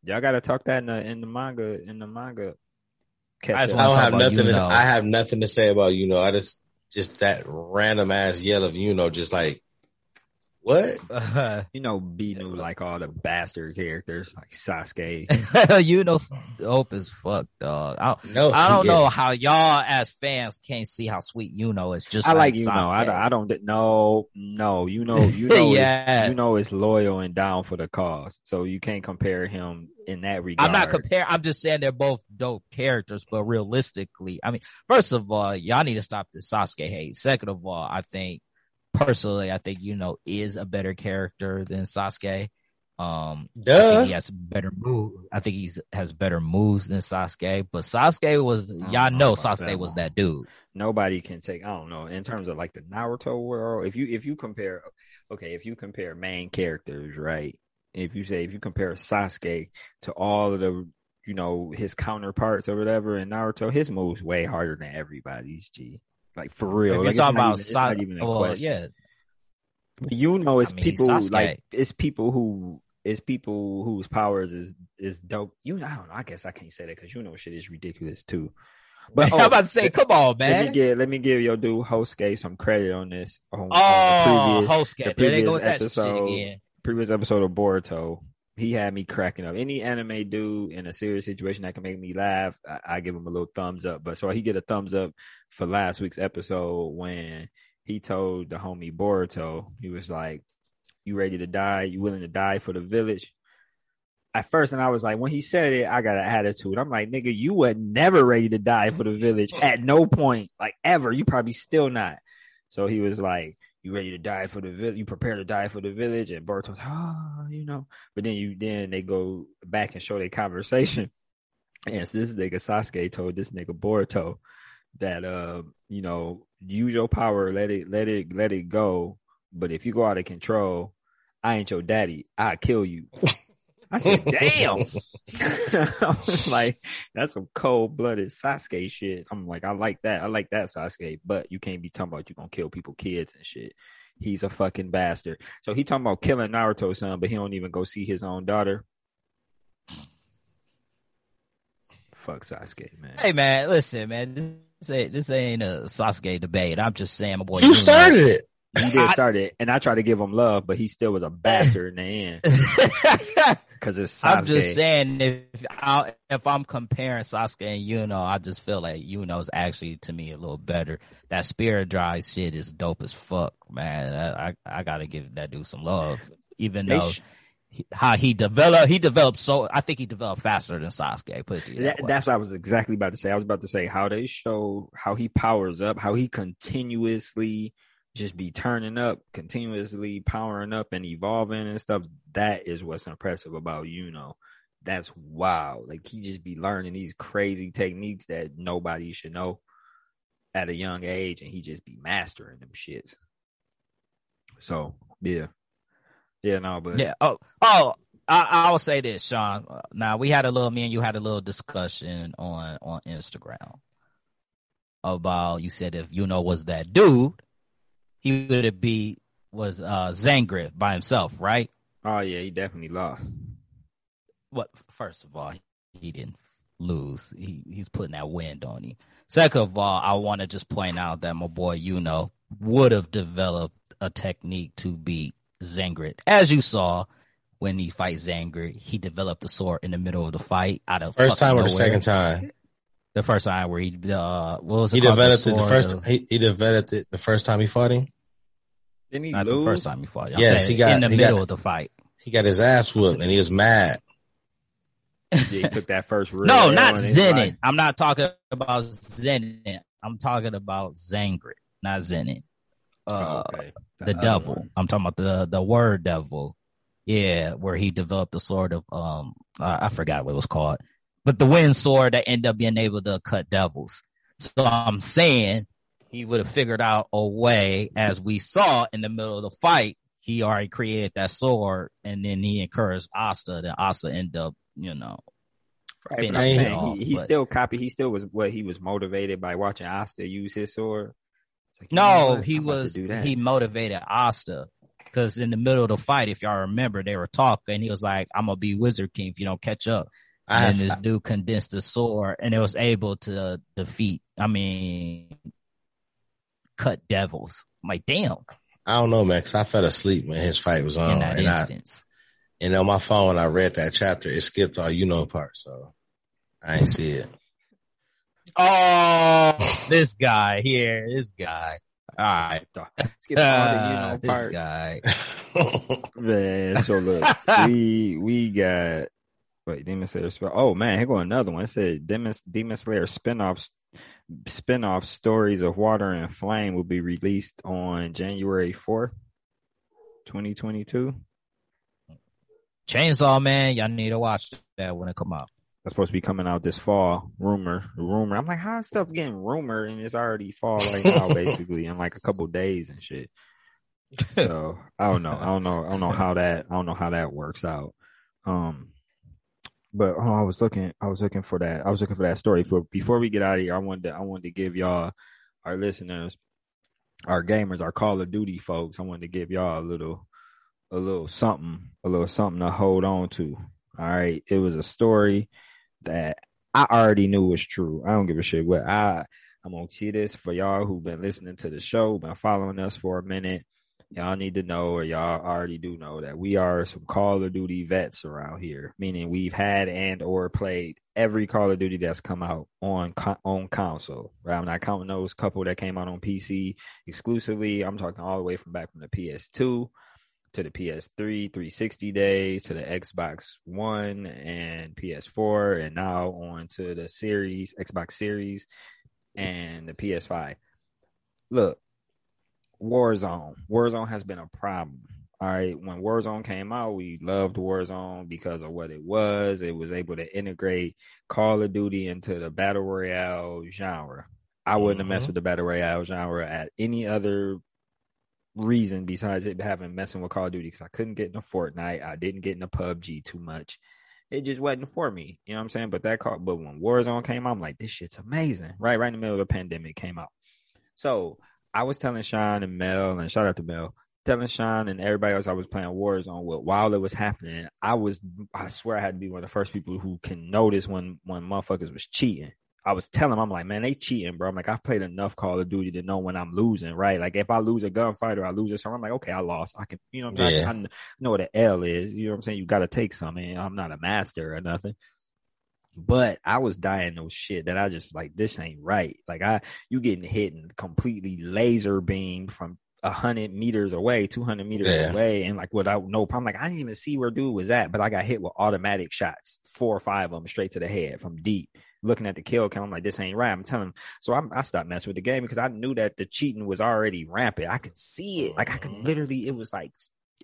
Y'all got to talk that in the in the manga in the manga. I I don't have nothing. To, I have nothing to say about you know. I just just that random ass yell of you know, just like what? (laughs) Uh, you know, B knew like all the bastard characters like Sasuke. (laughs) you know, dope as fuck, dog. I, No, I don't know is. how y'all as fans can't see how sweet Yuno is. Just I like you know. I don't. I don't. No, no. You know. You (laughs) know. Yes. is, you know. Is loyal and down for the cause. So you can't compare him in that regard. I'm not comparing. I'm just saying they're both dope characters, but realistically, I mean, first of all, y'all need to stop the Sasuke hate. Second of all, I think personally, I think Yuno is a better character than Sasuke. Um, I Duh. think he has better move. I think he has better moves than Sasuke. But Sasuke was y'all know know Sasuke that was that dude. nobody can take. I don't know in terms of like the Naruto world. If you if you compare, okay, if you compare main characters, right? If you say if you compare Sasuke to all of the you know his counterparts or whatever in Naruto, his moves way harder than everybody's. G, like for real. Like, you're talking about even, it's not Sa- even a well, question. yeah, You know, it's I mean, people Sasuke. like it's people who it's people whose powers is is dope. You know, I don't know. I guess I can't say that because you know shit is ridiculous too. But (laughs) I'm oh, about to say, come on, let me man. give let me give your dude Hosuke some credit on this. On, on Oh, the previous, Hosuke. the There they go previous with that shit episode. again. previous episode of Boruto. He had me cracking up. Any anime dude in a serious situation that can make me laugh, I, I give him a little thumbs up. But so he get a thumbs up for last week's episode when he told the homie Boruto, he was like, "You ready to die? You willing to die for the village?" At first, and I was like, when he said it, I got an attitude. I'm like, nigga, you were never ready to die for the village at no point, like ever. You probably still not. So he was like, you ready to die for the village? You prepare to die for the village? And Boruto's, like, oh, you know. But then you then they go back and show their conversation. (laughs) And so this nigga Sasuke told this nigga Boruto that uh, you know, use your power, let it let it let it go. But if you go out of control, I ain't your daddy. I'll kill you. (laughs) I said, (laughs) damn. (laughs) I was like, that's some cold blooded Sasuke shit. I'm like, I like that. I like that Sasuke, but you can't be talking about you gonna kill people, kids and shit. He's a fucking bastard. So he talking about killing Naruto's son, but he don't even go see his own daughter. Fuck Sasuke, man. Hey man, listen, man. This ain't this ain't a Sasuke debate. I'm just saying, my boy. You Yuno- started it. He did start it, and I tried to give him love, but he still was a bastard in the end (laughs) because it's Sasuke. I'm just saying if I, if I'm comparing Sasuke and Yuno, I just feel like Yuno's actually to me a little better. That spirit drive shit is dope as fuck, man. I I, I gotta give that dude some love, even They though sh- he, how he developed, he developed so. I think he developed faster than Sasuke. Put it that That, that's what I was exactly about to say. I was about to say how they show how he powers up, how he continuously just be turning up, continuously powering up and evolving and stuff. That is what's impressive about Yuno. That's wow. Like he just be learning these crazy techniques that nobody should know at a young age, and he just be mastering them shits. So yeah, yeah, no, but Yeah. Oh, oh. I, I will say this, Sean. Now we had a little, me and you had a little discussion on on Instagram about you said if Yuno was that dude, he would have be was uh Zangief by himself, right? oh yeah, he definitely lost. What? First of all, he didn't lose. He he's putting that wind on him. Second of all, I want to just point out that my boy, Yuno, would have developed a technique to beat Zagred. As you saw when he fights Zagred, he developed the sword in the middle of the fight. Out of First time or the second time? The first time where he uh, what was it He called? developed it the first. of- He, he developed it the first time he fought him. Didn't he not lose? the first time he fought. I'm Yes, he got- in the he middle got- of the fight. He got his ass whooped and he was mad. Yeah, he took that first. No, not in his Zenon. I'm not talking about Zenon. I'm talking about Zagred, not Zenon. Uh, Oh, okay. the other devil. one. I'm talking about the the word devil. Yeah, where he developed the sword of um uh, I forgot what it was called, but the wind sword that ended up being able to cut devils. So I'm saying he would have figured out a way, as we saw in the middle of the fight. He already created that sword, and then he encouraged Asta. Then Asta ended up, you know, Right, off, he, he still copy. He still was what he was motivated by watching Asta use his sword. Like, No, he was he motivated Asta because in the middle of the fight, if y'all remember, they were talking. He was like, "I'm gonna be Wizard King if you don't catch up." I and this dude condensed the sword, and it was able to defeat. I mean, cut devils. I'm like, damn. I don't know, man, 'cause I fell asleep when his fight was in on, that and I and on my phone I read that chapter. It skipped all Yuno part, so I ain't see it. oh, (laughs) this guy here, this guy. All right, Skip all the Yuno (laughs) this parts. guy. (laughs) Man, so look, we we got wait, Demon Slayer spell. Oh man, here go another one. It said Demon Demon Slayer spin-offs spin-off stories of Water and Flame will be released on January fourth, twenty twenty two. Chainsaw Man, y'all need to watch that when it come out. That's supposed to be coming out this fall. Rumor, rumor. I'm like, how is stuff getting rumor and it's already fall right now, (laughs) basically, in like a couple days and shit. (laughs) So I don't know. I don't know. I don't know how that. I don't know how that works out. Um, but oh, I was looking. I was looking for that. I was looking for that story. For before we get out of here, I wanted to. I wanted to give y'all, our listeners, our gamers, our Call of Duty folks. I wanted to give y'all a little, a little something, a little something to hold on to. All right, it was a story that I already knew was true. I don't give a shit what I. I'm gonna see this for y'all who've been listening to the show, been following us for a minute. Y'all need to know, or y'all already do know that we are some Call of Duty vets around here. Meaning we've had and or played every Call of Duty that's come out on on console. Right? I'm not counting those couple that came out on PC exclusively. I'm talking all the way from back from the PS2 to the PS3 360 days to the Xbox One and PS4 and now on to the series Xbox Series and the PS5. Look, Warzone. Warzone has been a problem. All right, when Warzone came out, we loved Warzone because of what it was. It was able to integrate Call of Duty into the battle royale genre. I wouldn't have messed Mhm. with the battle royale genre at any other reason besides it having messing with Call of Duty because I couldn't get into Fortnite. I didn't get into PUBG too much. It just wasn't for me. You know what I'm saying? But that call, but when Warzone came out, I'm like, this shit's amazing. Right, right in the middle of the pandemic came out. So I was telling Sean and Mel, and shout out to Mel, telling Sean and everybody else I was playing Warzone with while it was happening. I was, I swear, I had to be one of the first people who can notice when when motherfuckers was cheating. I was telling them, I'm like, man, they cheating, bro. I'm like, I've played enough Call of Duty to know when I'm losing, right? Like, if I lose a gunfight or I lose a something, I'm like, okay, I lost. I can, you know, what I'm saying? Yeah. I, I know what an L is. You know what I'm saying? You got to take something. I'm not a master or nothing. But I was dying those shit that I just like, this ain't right. Like, I, you getting hit and completely laser beam from a hundred meters away, 200 meters Yeah. away. And like, without no problem, like, I didn't even see where dude was at, but I got hit with automatic shots, four or five of them straight to the head from deep. Looking at the kill count, I'm like, this ain't right. I'm telling him. So I, I stopped messing with the game because I knew that the cheating was already rampant. I could see it. Like, I could Mhm. literally, it was like,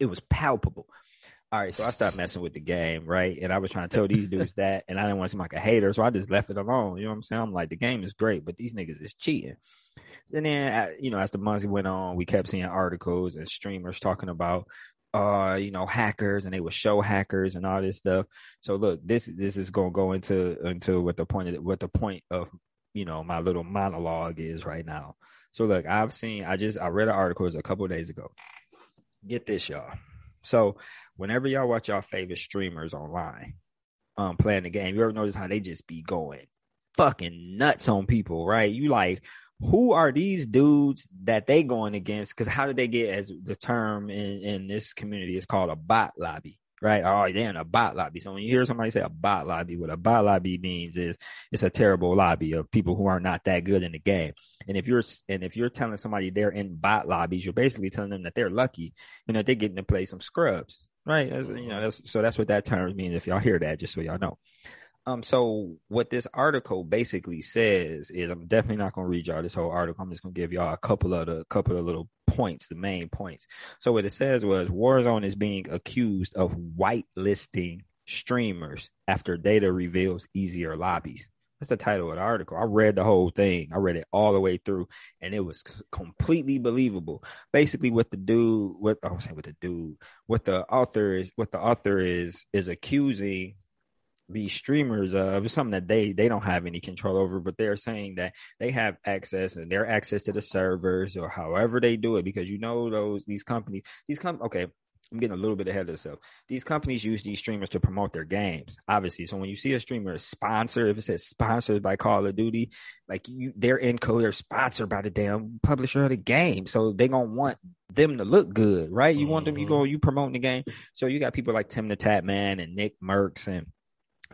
it was palpable. All right, so I stopped messing with the game, right? And I was trying to tell these dudes (laughs) that, and I didn't want to seem like a hater, so I just left it alone. You know what I'm saying? I'm like, the game is great, but these niggas is cheating. And then, uh, you know, as the months went on, we kept seeing articles and streamers talking about, uh, you know, hackers, and they would show hackers and all this stuff. So look, this this is gonna go into into what the point of what the point of you know my little monologue is right now. So look, I've seen, I just I read an article a couple of days ago. Get this, y'all. So whenever y'all watch y'all favorite streamers online, um playing the game. You ever notice how they just be going fucking nuts on people, right? You like who are these dudes that they going against? Because how did they get as the term in, in this community is called a bot lobby, right? Oh, they're in a bot lobby. So when you hear somebody say a bot lobby, what a bot lobby means is it's a terrible lobby of people who are not that good in the game. And if you're and if you're telling somebody they're in bot lobbies, you're basically telling them that they're lucky you know, they're getting to play some scrubs, right? That's, you know, that's so that's what that term means. If y'all hear that, just so y'all know. Um, so what this article basically says is, I'm definitely not to read y'all this whole article. I'm just to give y'all a couple of the couple of little points, the main points. So what it says was Warzone is being accused of whitelisting streamers after data reveals easier lobbies. That's the title of the article. I read the whole thing. I read it all the way through, and it was completely believable. Basically, what the dude, what I was saying, what the dude, what the author is, what the author is is accusing these streamers of uh, something that they they don't have any control over but they're saying that they have access and their access to the servers or however they do it because you know those these companies these com okay I'm getting a little bit ahead of myself. These companies use these streamers to promote their games, obviously. So when you see a streamer sponsored, if it says sponsored by Call of Duty, like you, they're in code, they're sponsored by the damn publisher of the game. So they gonna want them to look good, right? You mm-hmm. want them, you mm-hmm. go, you promoting the game. So you got people like Tim the Tatman and Nick Mercs and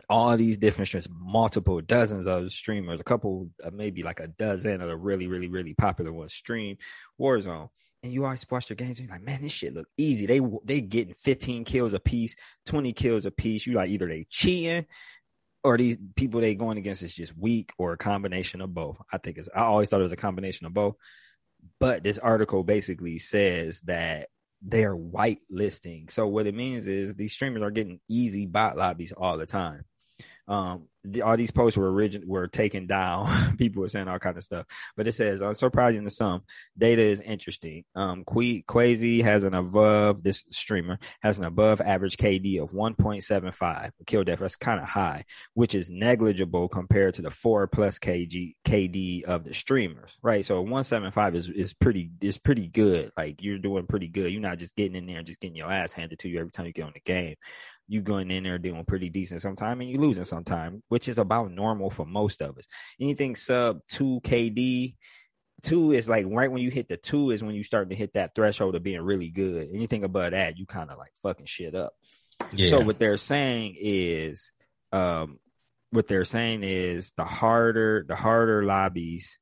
all these different streams, multiple dozens of streamers, a couple, uh, maybe like a dozen of the really, really, really popular ones stream Warzone. And you always watch their games you're like, man, this shit look easy. They they getting 15 kills a piece, 20 kills a piece. You like either they cheating or these people they going against is just weak or a combination of both. I think it's I always thought it was a combination of both. But this article basically says that they're white listing. So what it means is these streamers are getting easy bot lobbies all the time. Um, the, all these posts were origin were taken down. (laughs) People were saying all kind of stuff, but it says unsurprising to some, data is interesting. Um, Qu- Quasi has an above this streamer has an above average KD of 1.75 kill death. That's kind of high, which is negligible compared to the four plus KG KD of the streamers, right? So 175 is is pretty is pretty good. Like you're doing pretty good. You're not just getting in there and just getting your ass handed to you every time you get on the game you going in there doing pretty decent sometime and you losing sometime, which is about normal for most of us. Anything sub two KD, two is like right when you hit the two is when you start to hit that threshold of being really good. Anything above that, you kind of like fucking shit up. Yeah. So what they're saying is, um, what they're saying is the harder, the harder lobbies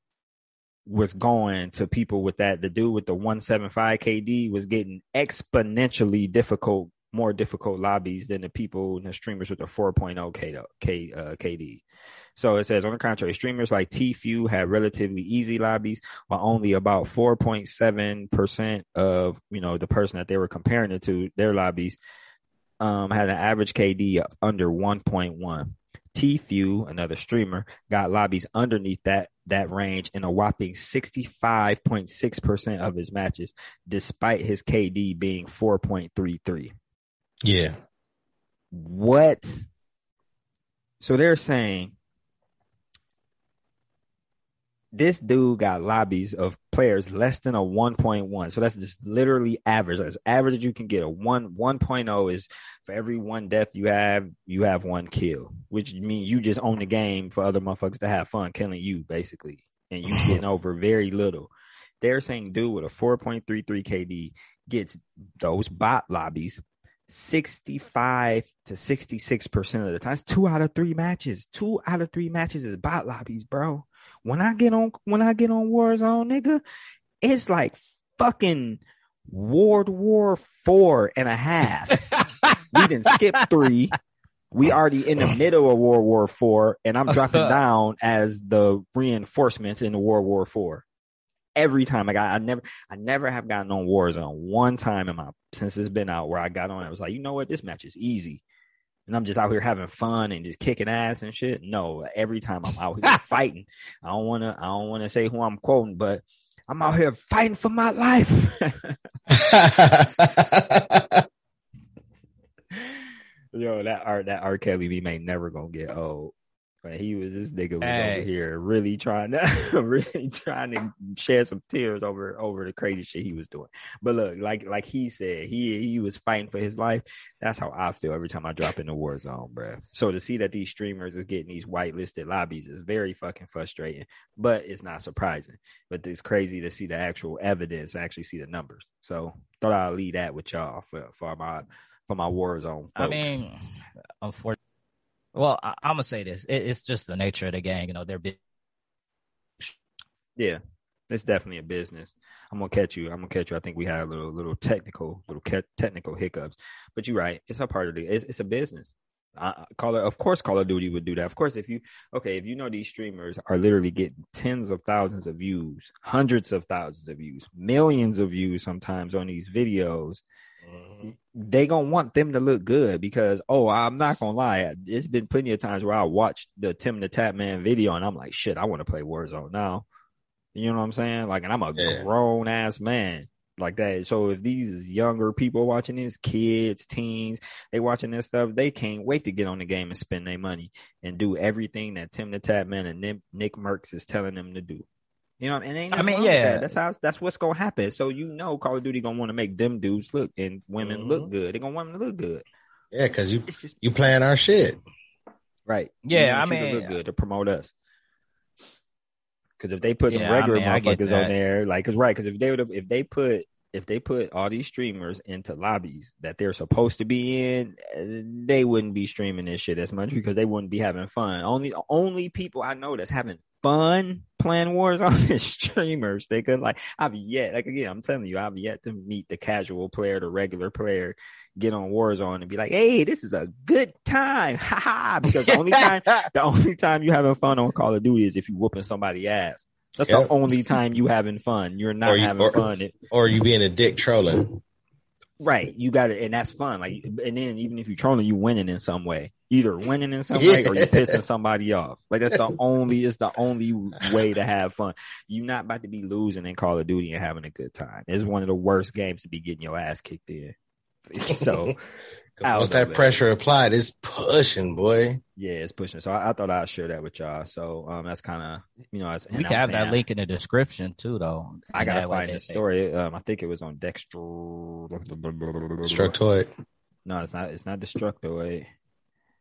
was going to people with that. The dude with the 175 KD was getting exponentially difficult more difficult lobbies than the people and the streamers with the 4.0 K, K, uh, KD. So it says, on the contrary, streamers like Tfue had relatively easy lobbies, while only about 4.7% of, you know, the person that they were comparing it to, their lobbies, um, had an average KD of under 1.1. Tfue, another streamer, got lobbies underneath that that range in a whopping 65.6% of his matches, despite his KD being 4.33. Yeah. What? So they're saying this dude got lobbies of players less than a 1.1. So that's just literally average. As average as you can get. A 1 1.0 is for every one death you have, you have one kill, which means you just own the game for other motherfuckers to have fun killing you, basically. And you (laughs) getting over very little. They're saying dude with a 4.33 KD gets those bot lobbies 65 to 66% of the time. It's two out of three matches. Two out of three matches is bot lobbies, bro. When I get on, when I get on Warzone, nigga, it's like fucking World War four and a half. (laughs) we didn't skip three. We already in the middle of World War four and I'm dropping (laughs) down as the reinforcements in the World War four every time I got, I never, I never have gotten on Warzone one time in my since it's been out where I got on. I was like, you know what, this match is easy, and I'm just out here having fun and just kicking ass and shit. No, every time I'm out here (laughs) fighting, I don't want to, I don't want to say who I'm quoting, but I'm out here fighting for my life. (laughs) (laughs) Yo, that art, that R. Kelly we may never gonna get old. But he was this nigga was Hey. over here really trying to (laughs) really trying to shed some tears over over the crazy shit he was doing. But look, like like he said, he he was fighting for his life. That's how I feel every time I drop in the war zone, bruh. So to see that these streamers is getting these whitelisted lobbies is very fucking frustrating, but it's not surprising. But it's crazy to see the actual evidence, actually see the numbers. So thought I'd leave that with y'all for for my for my war zone. I mean, unfortunately, well, I, I'm gonna say this: it, it's just the nature of the game. You know, they're big. Yeah, it's definitely a business. I'm gonna catch you. I'm gonna catch you. I think we had a little little technical little ca- technical hiccups, but you're right. It's a part of the. It's, it's a business. Uh, Call of course, Call of Duty would do that. Of course, if you okay, if you know these streamers are literally getting tens of thousands of views, hundreds of thousands of views, millions of views sometimes on these videos, Mhm. They gonna want them to look good because oh i'm not gonna lie it's been plenty of times where i watched the tim the tatman video and i'm like shit i want to play warzone now. You know what i'm saying? Like and i'm a Yeah. grown ass man like that. So if these younger people watching this kids teens they watching this stuff they can't wait to get on the game and spend their money and do everything that tim the tatman and Nick- nick mercs is telling them to do you know, and ain't I mean, wrong with yeah. that. that's how that's what's gonna happen. So you know, Call of Duty gonna want to make them dudes look and women Mhm. look good. They gonna want them to look good. Yeah, because you It's just you playing our shit. right. Yeah, We I want to mean- look good to promote us. Because if they put the Yeah, I regular I get motherfuckers on there, like, cause right, because if they would, if they put if they put all these streamers into lobbies that they're supposed to be in, they wouldn't be streaming this shit as much because they wouldn't be having fun. Only only people I know that's having fun playing wars (laughs) on is streamers. They could like I've yet like again, I'm telling you, I've yet to meet the casual player, the regular player, get on Warzone and be like, hey, this is a good time. (laughs) Ha ha because the only time (laughs) the only time you having fun on Call of Duty is if you whooping somebody ass. That's Yep. the only time you having fun. You're not you- having or- fun. Or you being a dick trolling. Right. You got it. And that's fun. Like, and then even if you're trolling, you winning in some way, either winning in some way or you pissing somebody off. Like that's the (laughs) only, it's the only way to have fun. You're not about to be losing in Call of Duty and having a good time. It's one of the worst games to be getting your ass kicked in. (laughs) So once of that it. pressure applied, it's pushing, boy. yeah, it's pushing. So I, I thought I'd share that with y'all. So, um, that's kind of, you know, as, We can I'm have that saying- link in the description too, though. I gotta find they the story. Um, I think it was on Dexter. Structoid. No, it's not. It's not Destructoid.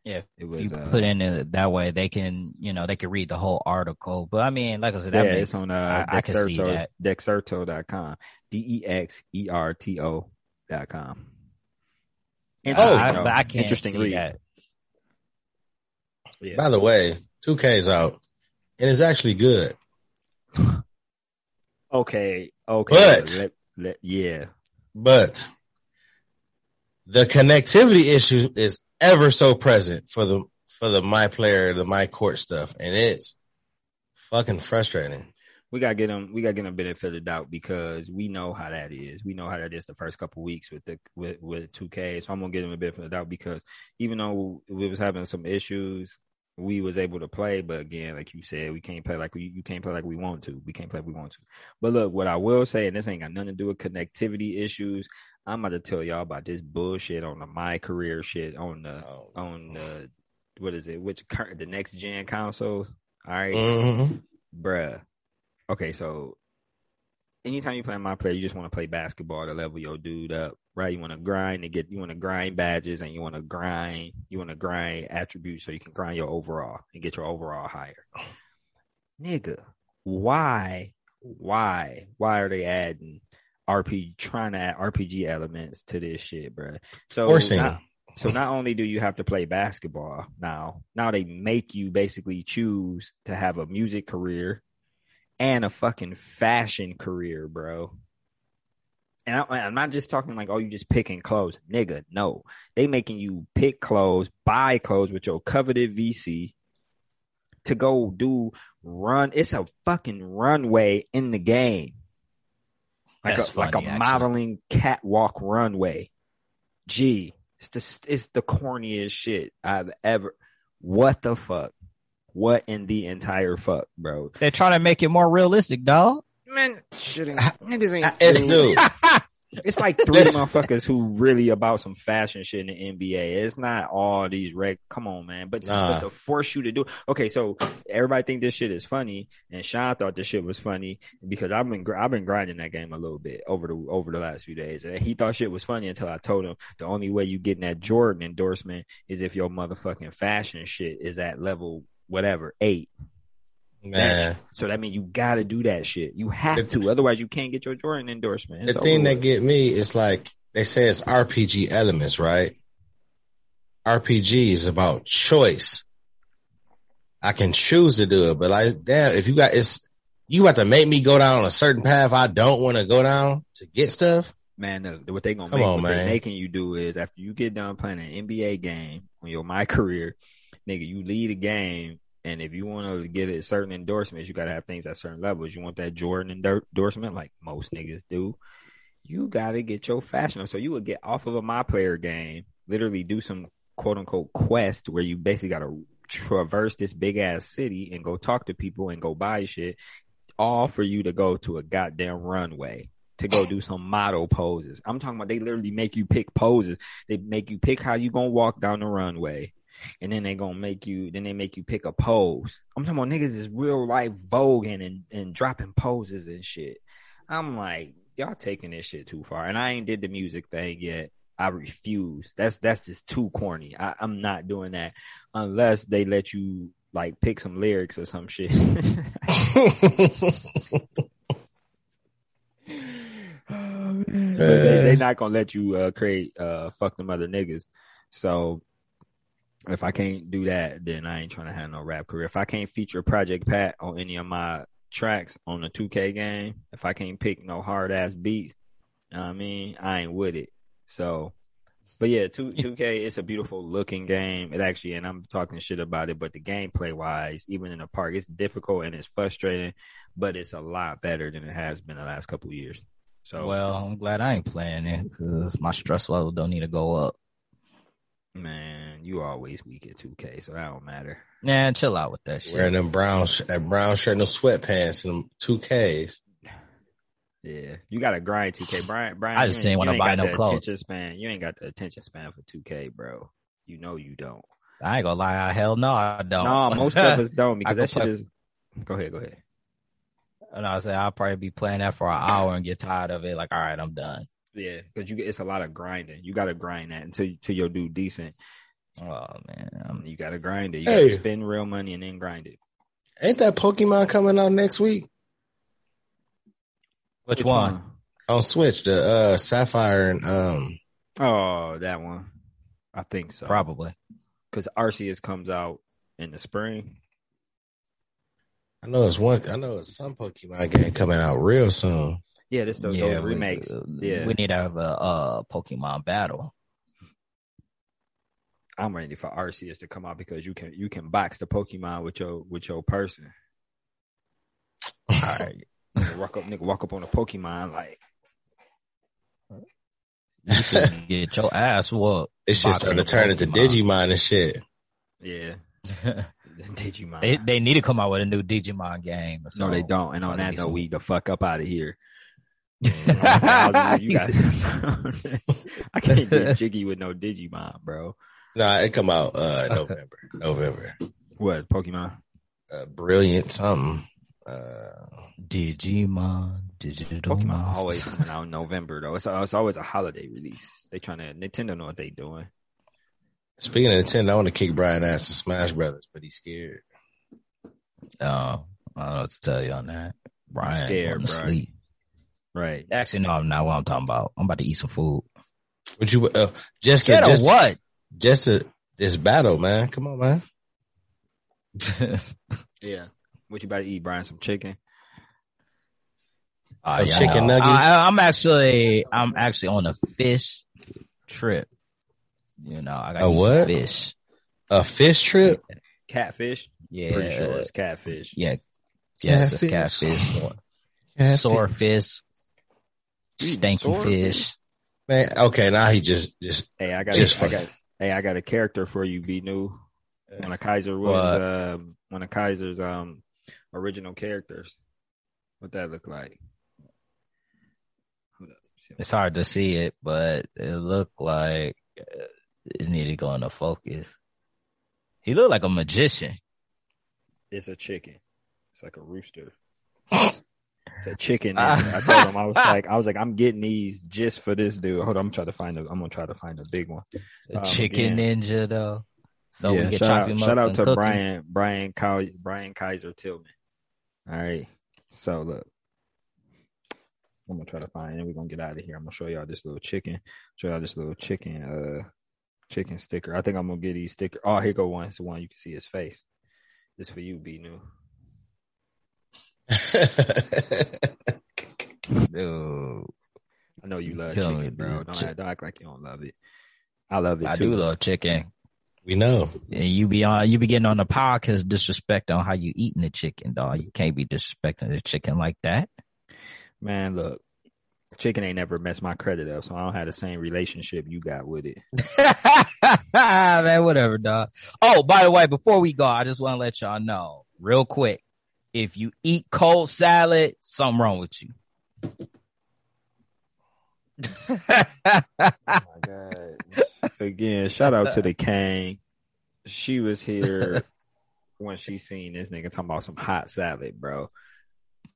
Yeah, It If was. you uh, put in it that way, they can, you know, they can read the whole article. But I mean, like I said, that yeah, makes, it's on uh, I, I can see Dexerto, that. Dexerto.com. D E X E R T O dot com. I, Interesting, oh, I, though. I can't Interesting see read. that. Yeah. By the way, 2K's out. And it's actually good. Okay. Okay. But- let- let- yeah. But the connectivity issue is ever so present for the for the my player, the my court stuff. And it's fucking frustrating. We gotta get them. We gotta get them benefit of the doubt because we know how that is. We know how that is the first couple weeks with the with with two K. So I'm gonna get them a benefit of the doubt because even though we was having some issues, we was able to play. But again, like you said, we can't play like we you can't play like we want to. We can't play like we want to. But look, what I will say, and this ain't got nothing to do with connectivity issues. I'm about to tell y'all about this bullshit on the my career shit on the Oh. on the what is it? Which the next gen consoles? All right Mhm. bruh. Okay, so anytime you play my player, you just want to play basketball to level your dude up, right? You want to grind to get, you want to grind badges, and you want to grind, you want to grind attributes so you can grind your overall and get your overall higher. (sighs) Nigga, why, why, why are they adding RPG, trying to add RPG elements to this shit, bruh? So Forcing. not- so not only do you have to play basketball now, now they make you basically choose to have a music career and a fucking fashion career, bro. And I, I'm not just talking like, oh, you just picking clothes, nigga. No, they making you pick clothes, buy clothes with your coveted VC to go do run. It's a fucking runway in the game, like That's a like a actually. modeling catwalk runway. Gee, it's the it's the corniest shit I've ever. What the fuck? What in the entire fuck, bro? They're trying to make it more realistic, dog. Man, shit ain't, ah, niggas ain't. Ah, it's dude. (laughs) It's like three motherfuckers who really about some fashion shit in the NBA. It's not all these reg. Come on, man. But, Nah. but to force you to do. Okay, so everybody think this shit is funny, and Sean thought this shit was funny because I've been I've been grinding that game a little bit over the over the last few days, and he thought shit was funny until I told him the only way you getting that Jordan endorsement is if your motherfucking fashion shit is at level whatever eight. Man, So that means you gotta do that shit. You have to, otherwise you can't get your Jordan endorsement. the thing that get me is like they say it's RPG elements, right? RPG is about choice. I can choose to do it, but like, damn, if you got it's, you have to make me go down a certain path I don't want to go down to get stuff. man, look, what they gonna Come make, on, what man. making you do is after you get done playing an NBA game on your my career, nigga, you lead a game, and if you want to get a certain endorsements, you gotta have things at certain levels. You want that Jordan endorsement, like most niggas do. You gotta get your fashion. up. So you would get off of a my player game, literally do some quote unquote quest where you basically gotta traverse this big ass city and go talk to people and go buy shit, all for you to go to a goddamn runway to go do some model poses. I'm talking about they literally make you pick poses. They make you pick how you gonna walk down the runway. And then they gonna make you then they make you pick a pose. I'm talking about niggas is real life voguing and, and dropping poses and shit. I'm like, y'all taking this shit too far. And I ain't did the music thing yet. I refuse. That's that's just too corny. I, I'm not doing that unless they let you like pick some lyrics or some shit. (laughs) (laughs) They, they not gonna let you uh, create uh fuck them other niggas. So if I can't do that, then I ain't trying to have no rap career. If I can't feature Project Pat on any of my tracks on the 2K game, if I can't pick no hard ass beats, you know what I mean, I ain't with it. So, but yeah, two 2K it's a beautiful looking game. It actually, and I'm talking shit about it, but the gameplay wise, even in the park, it's difficult and it's frustrating, but it's a lot better than it has been the last couple of years. So, Well, I'm glad I ain't playing it because my stress level don't need to go up. Man, you always weak at 2K, so that don't matter. Nah, chill out with that shit. Wearing them brown, sh- that brown shirt and them sweatpants and them two Ks. Yeah, you got to grind 2K, (sighs) Brian. Brian, I just ain't- ain't wanna buy no clothes. Attention span. You ain't got the attention span for 2K, bro. You know you don't. I ain't gonna lie. Hell no, I don't. No, most of us don't (laughs) because that shit play- is. Go ahead, go ahead. And I say I'll probably be playing that for an hour and get tired of it. Like, all right, I'm done. Yeah, because you get it's a lot of grinding. You got to grind that until until your dude decent. Oh man, You got to grind it. You Hey. got to spend real money and then grind it. Ain't that Pokemon coming out next week which, one? on Switch? The uh Sapphire and um Oh, that one. I think so. Probably. because Arceus comes out in the spring. I know it's one. I know it's some Pokemon game coming out real soon. Yeah, this those, yeah, those we- remakes. uh, yeah, we need to have a, uh Pokemon battle. I'm ready for Arceus to come out because you can you can box the Pokemon with your with your person. All right, (laughs) Nigga walk up, nigga walk up on a Pokemon like you should get your ass whooped. It's just Boxing starting to turn into Digimon and shit. yeah, (laughs) Digimon. they they need to come out with a new Digimon game. or no, they don't. And on Try to that be note, we the fuck up out of here. You guys, (laughs) (laughs) I can't get jiggy with no Digimon, bro. Nah, it come out uh November. November. What Pokemon? Uh, brilliant something. Uh, Digimon, digital Pokemon monsters. always coming out in November though. It's, it's always a holiday release. They trying to Nintendo know what they doing. speaking of Nintendo, I want to kick Brian ass to Smash Brothers, but he's scared. Oh, I don't know what to tell you on that. Brian, scared, going to bro. sleep. Right. Actually, no, I'm not what I'm talking about. I'm about to eat some food. Would you uh, just to, Scared just what? just to, this battle, man? Come on, man. (laughs) Yeah. What you about to eat, Brian? Some chicken. Uh, Some yeah, I chicken know. nuggets. I, I'm actually, I'm actually on a fish trip. You know, I got A eat some what? fish. A fish trip? Catfish. Yeah, Pretty sure it's catfish. yeah, yes, it's Catfish. catfish, Catfish. sore fish, Eating stanky swordfish? fish. Man, okay, now he just just Hey, I got Just I for- got hey, I got a character for you, B new. One of Kaiser What? Williams, um, one of Kaiser's um original characters. What that look like? It's hard to see it, but it looked like uh, it needed going to go into focus. He looked like a magician. It's a chicken. It's like a rooster. (laughs) It's a chicken. I told him I was (laughs) like, I was like, I'm getting these just for this dude. Hold on, I'm trying to find a. I'm gonna try to find a big one. A Um, chicken ninja though. So we yeah, shout out, shout out to. Brian, Brian, Cow, Brian Kaiser Tillman. All right, so look, I'm gonna try to find, and we're gonna get out of here. I'm gonna show y'all this little chicken. Show y'all this little chicken, uh, chicken sticker. I think I'm gonna get these sticker. Oh, here go one. It's the one you can see his face. This for you, B new. (laughs) Dude, I know you love Killing chicken, bro. Don't, Chick- act, don't act like you don't love it. I love it I too. do love chicken. we know. And you be on, you be getting on the podcast disrespect on how you eating the chicken, dog. You can't be disrespecting the chicken like that. Man, look, chicken ain't never messed my credit up, so I don't have the same relationship you got with it. (laughs) Man, whatever, dog. Oh, by the way, before we go, I just want to let y'all know real quick. If you eat cold salad, something wrong with you. (laughs) Oh my! Again, shout out to the (laughs) Kang. She was here when she seen this nigga talking about some hot salad, bro.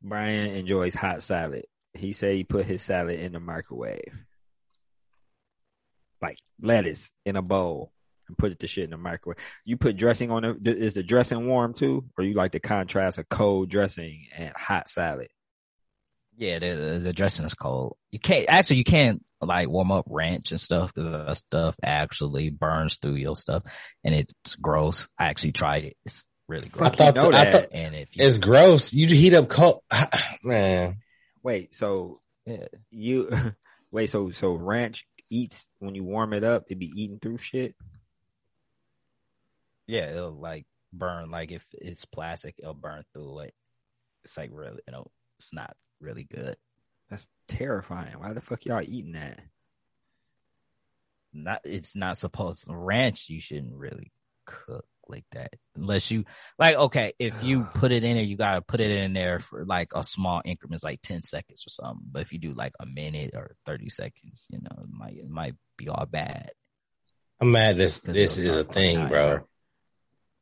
Brian enjoys hot salad. He said he put his salad in the microwave, like lettuce in a bowl, and put it the shit in the microwave. You put dressing on it. Is the dressing warm too, or you like the contrast of cold dressing and hot salad? Yeah, the, the- the dressing is cold. You can't actually you can't like warm up ranch and stuff because that stuff actually burns through your stuff and it's gross. I actually tried it. It's really gross. I gross. thought, know the- I that. thought and if you, it's gross. You heat up cold, (sighs) man. Wait, so yeah, you (laughs) wait, so so ranch eats when you warm it up, it be eating through shit. Yeah, it'll like burn. Like if it's plastic, it'll burn through it. It's like really, you know, it's not really good. That's terrifying. Why the fuck y'all eating that? Not, it's not supposed ranch. You shouldn't really cook like that unless you like. Okay, if you (sighs) put it in there, you gotta put it in there for like a small increments, like ten seconds or something. But if you do like a minute or thirty seconds, you know, it might it might be all bad. I'm mad. this this is a thing, dying. bro.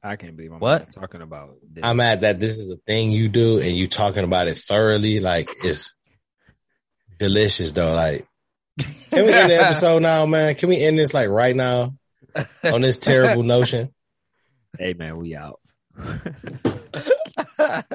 I can't believe I'm What? talking about this. I'm mad that this is a thing you do and you talking about it thoroughly. Like it's delicious though. Like, can we end the episode now, man? Can we end this like right now on this terrible (laughs) notion? hey man, we out. (laughs)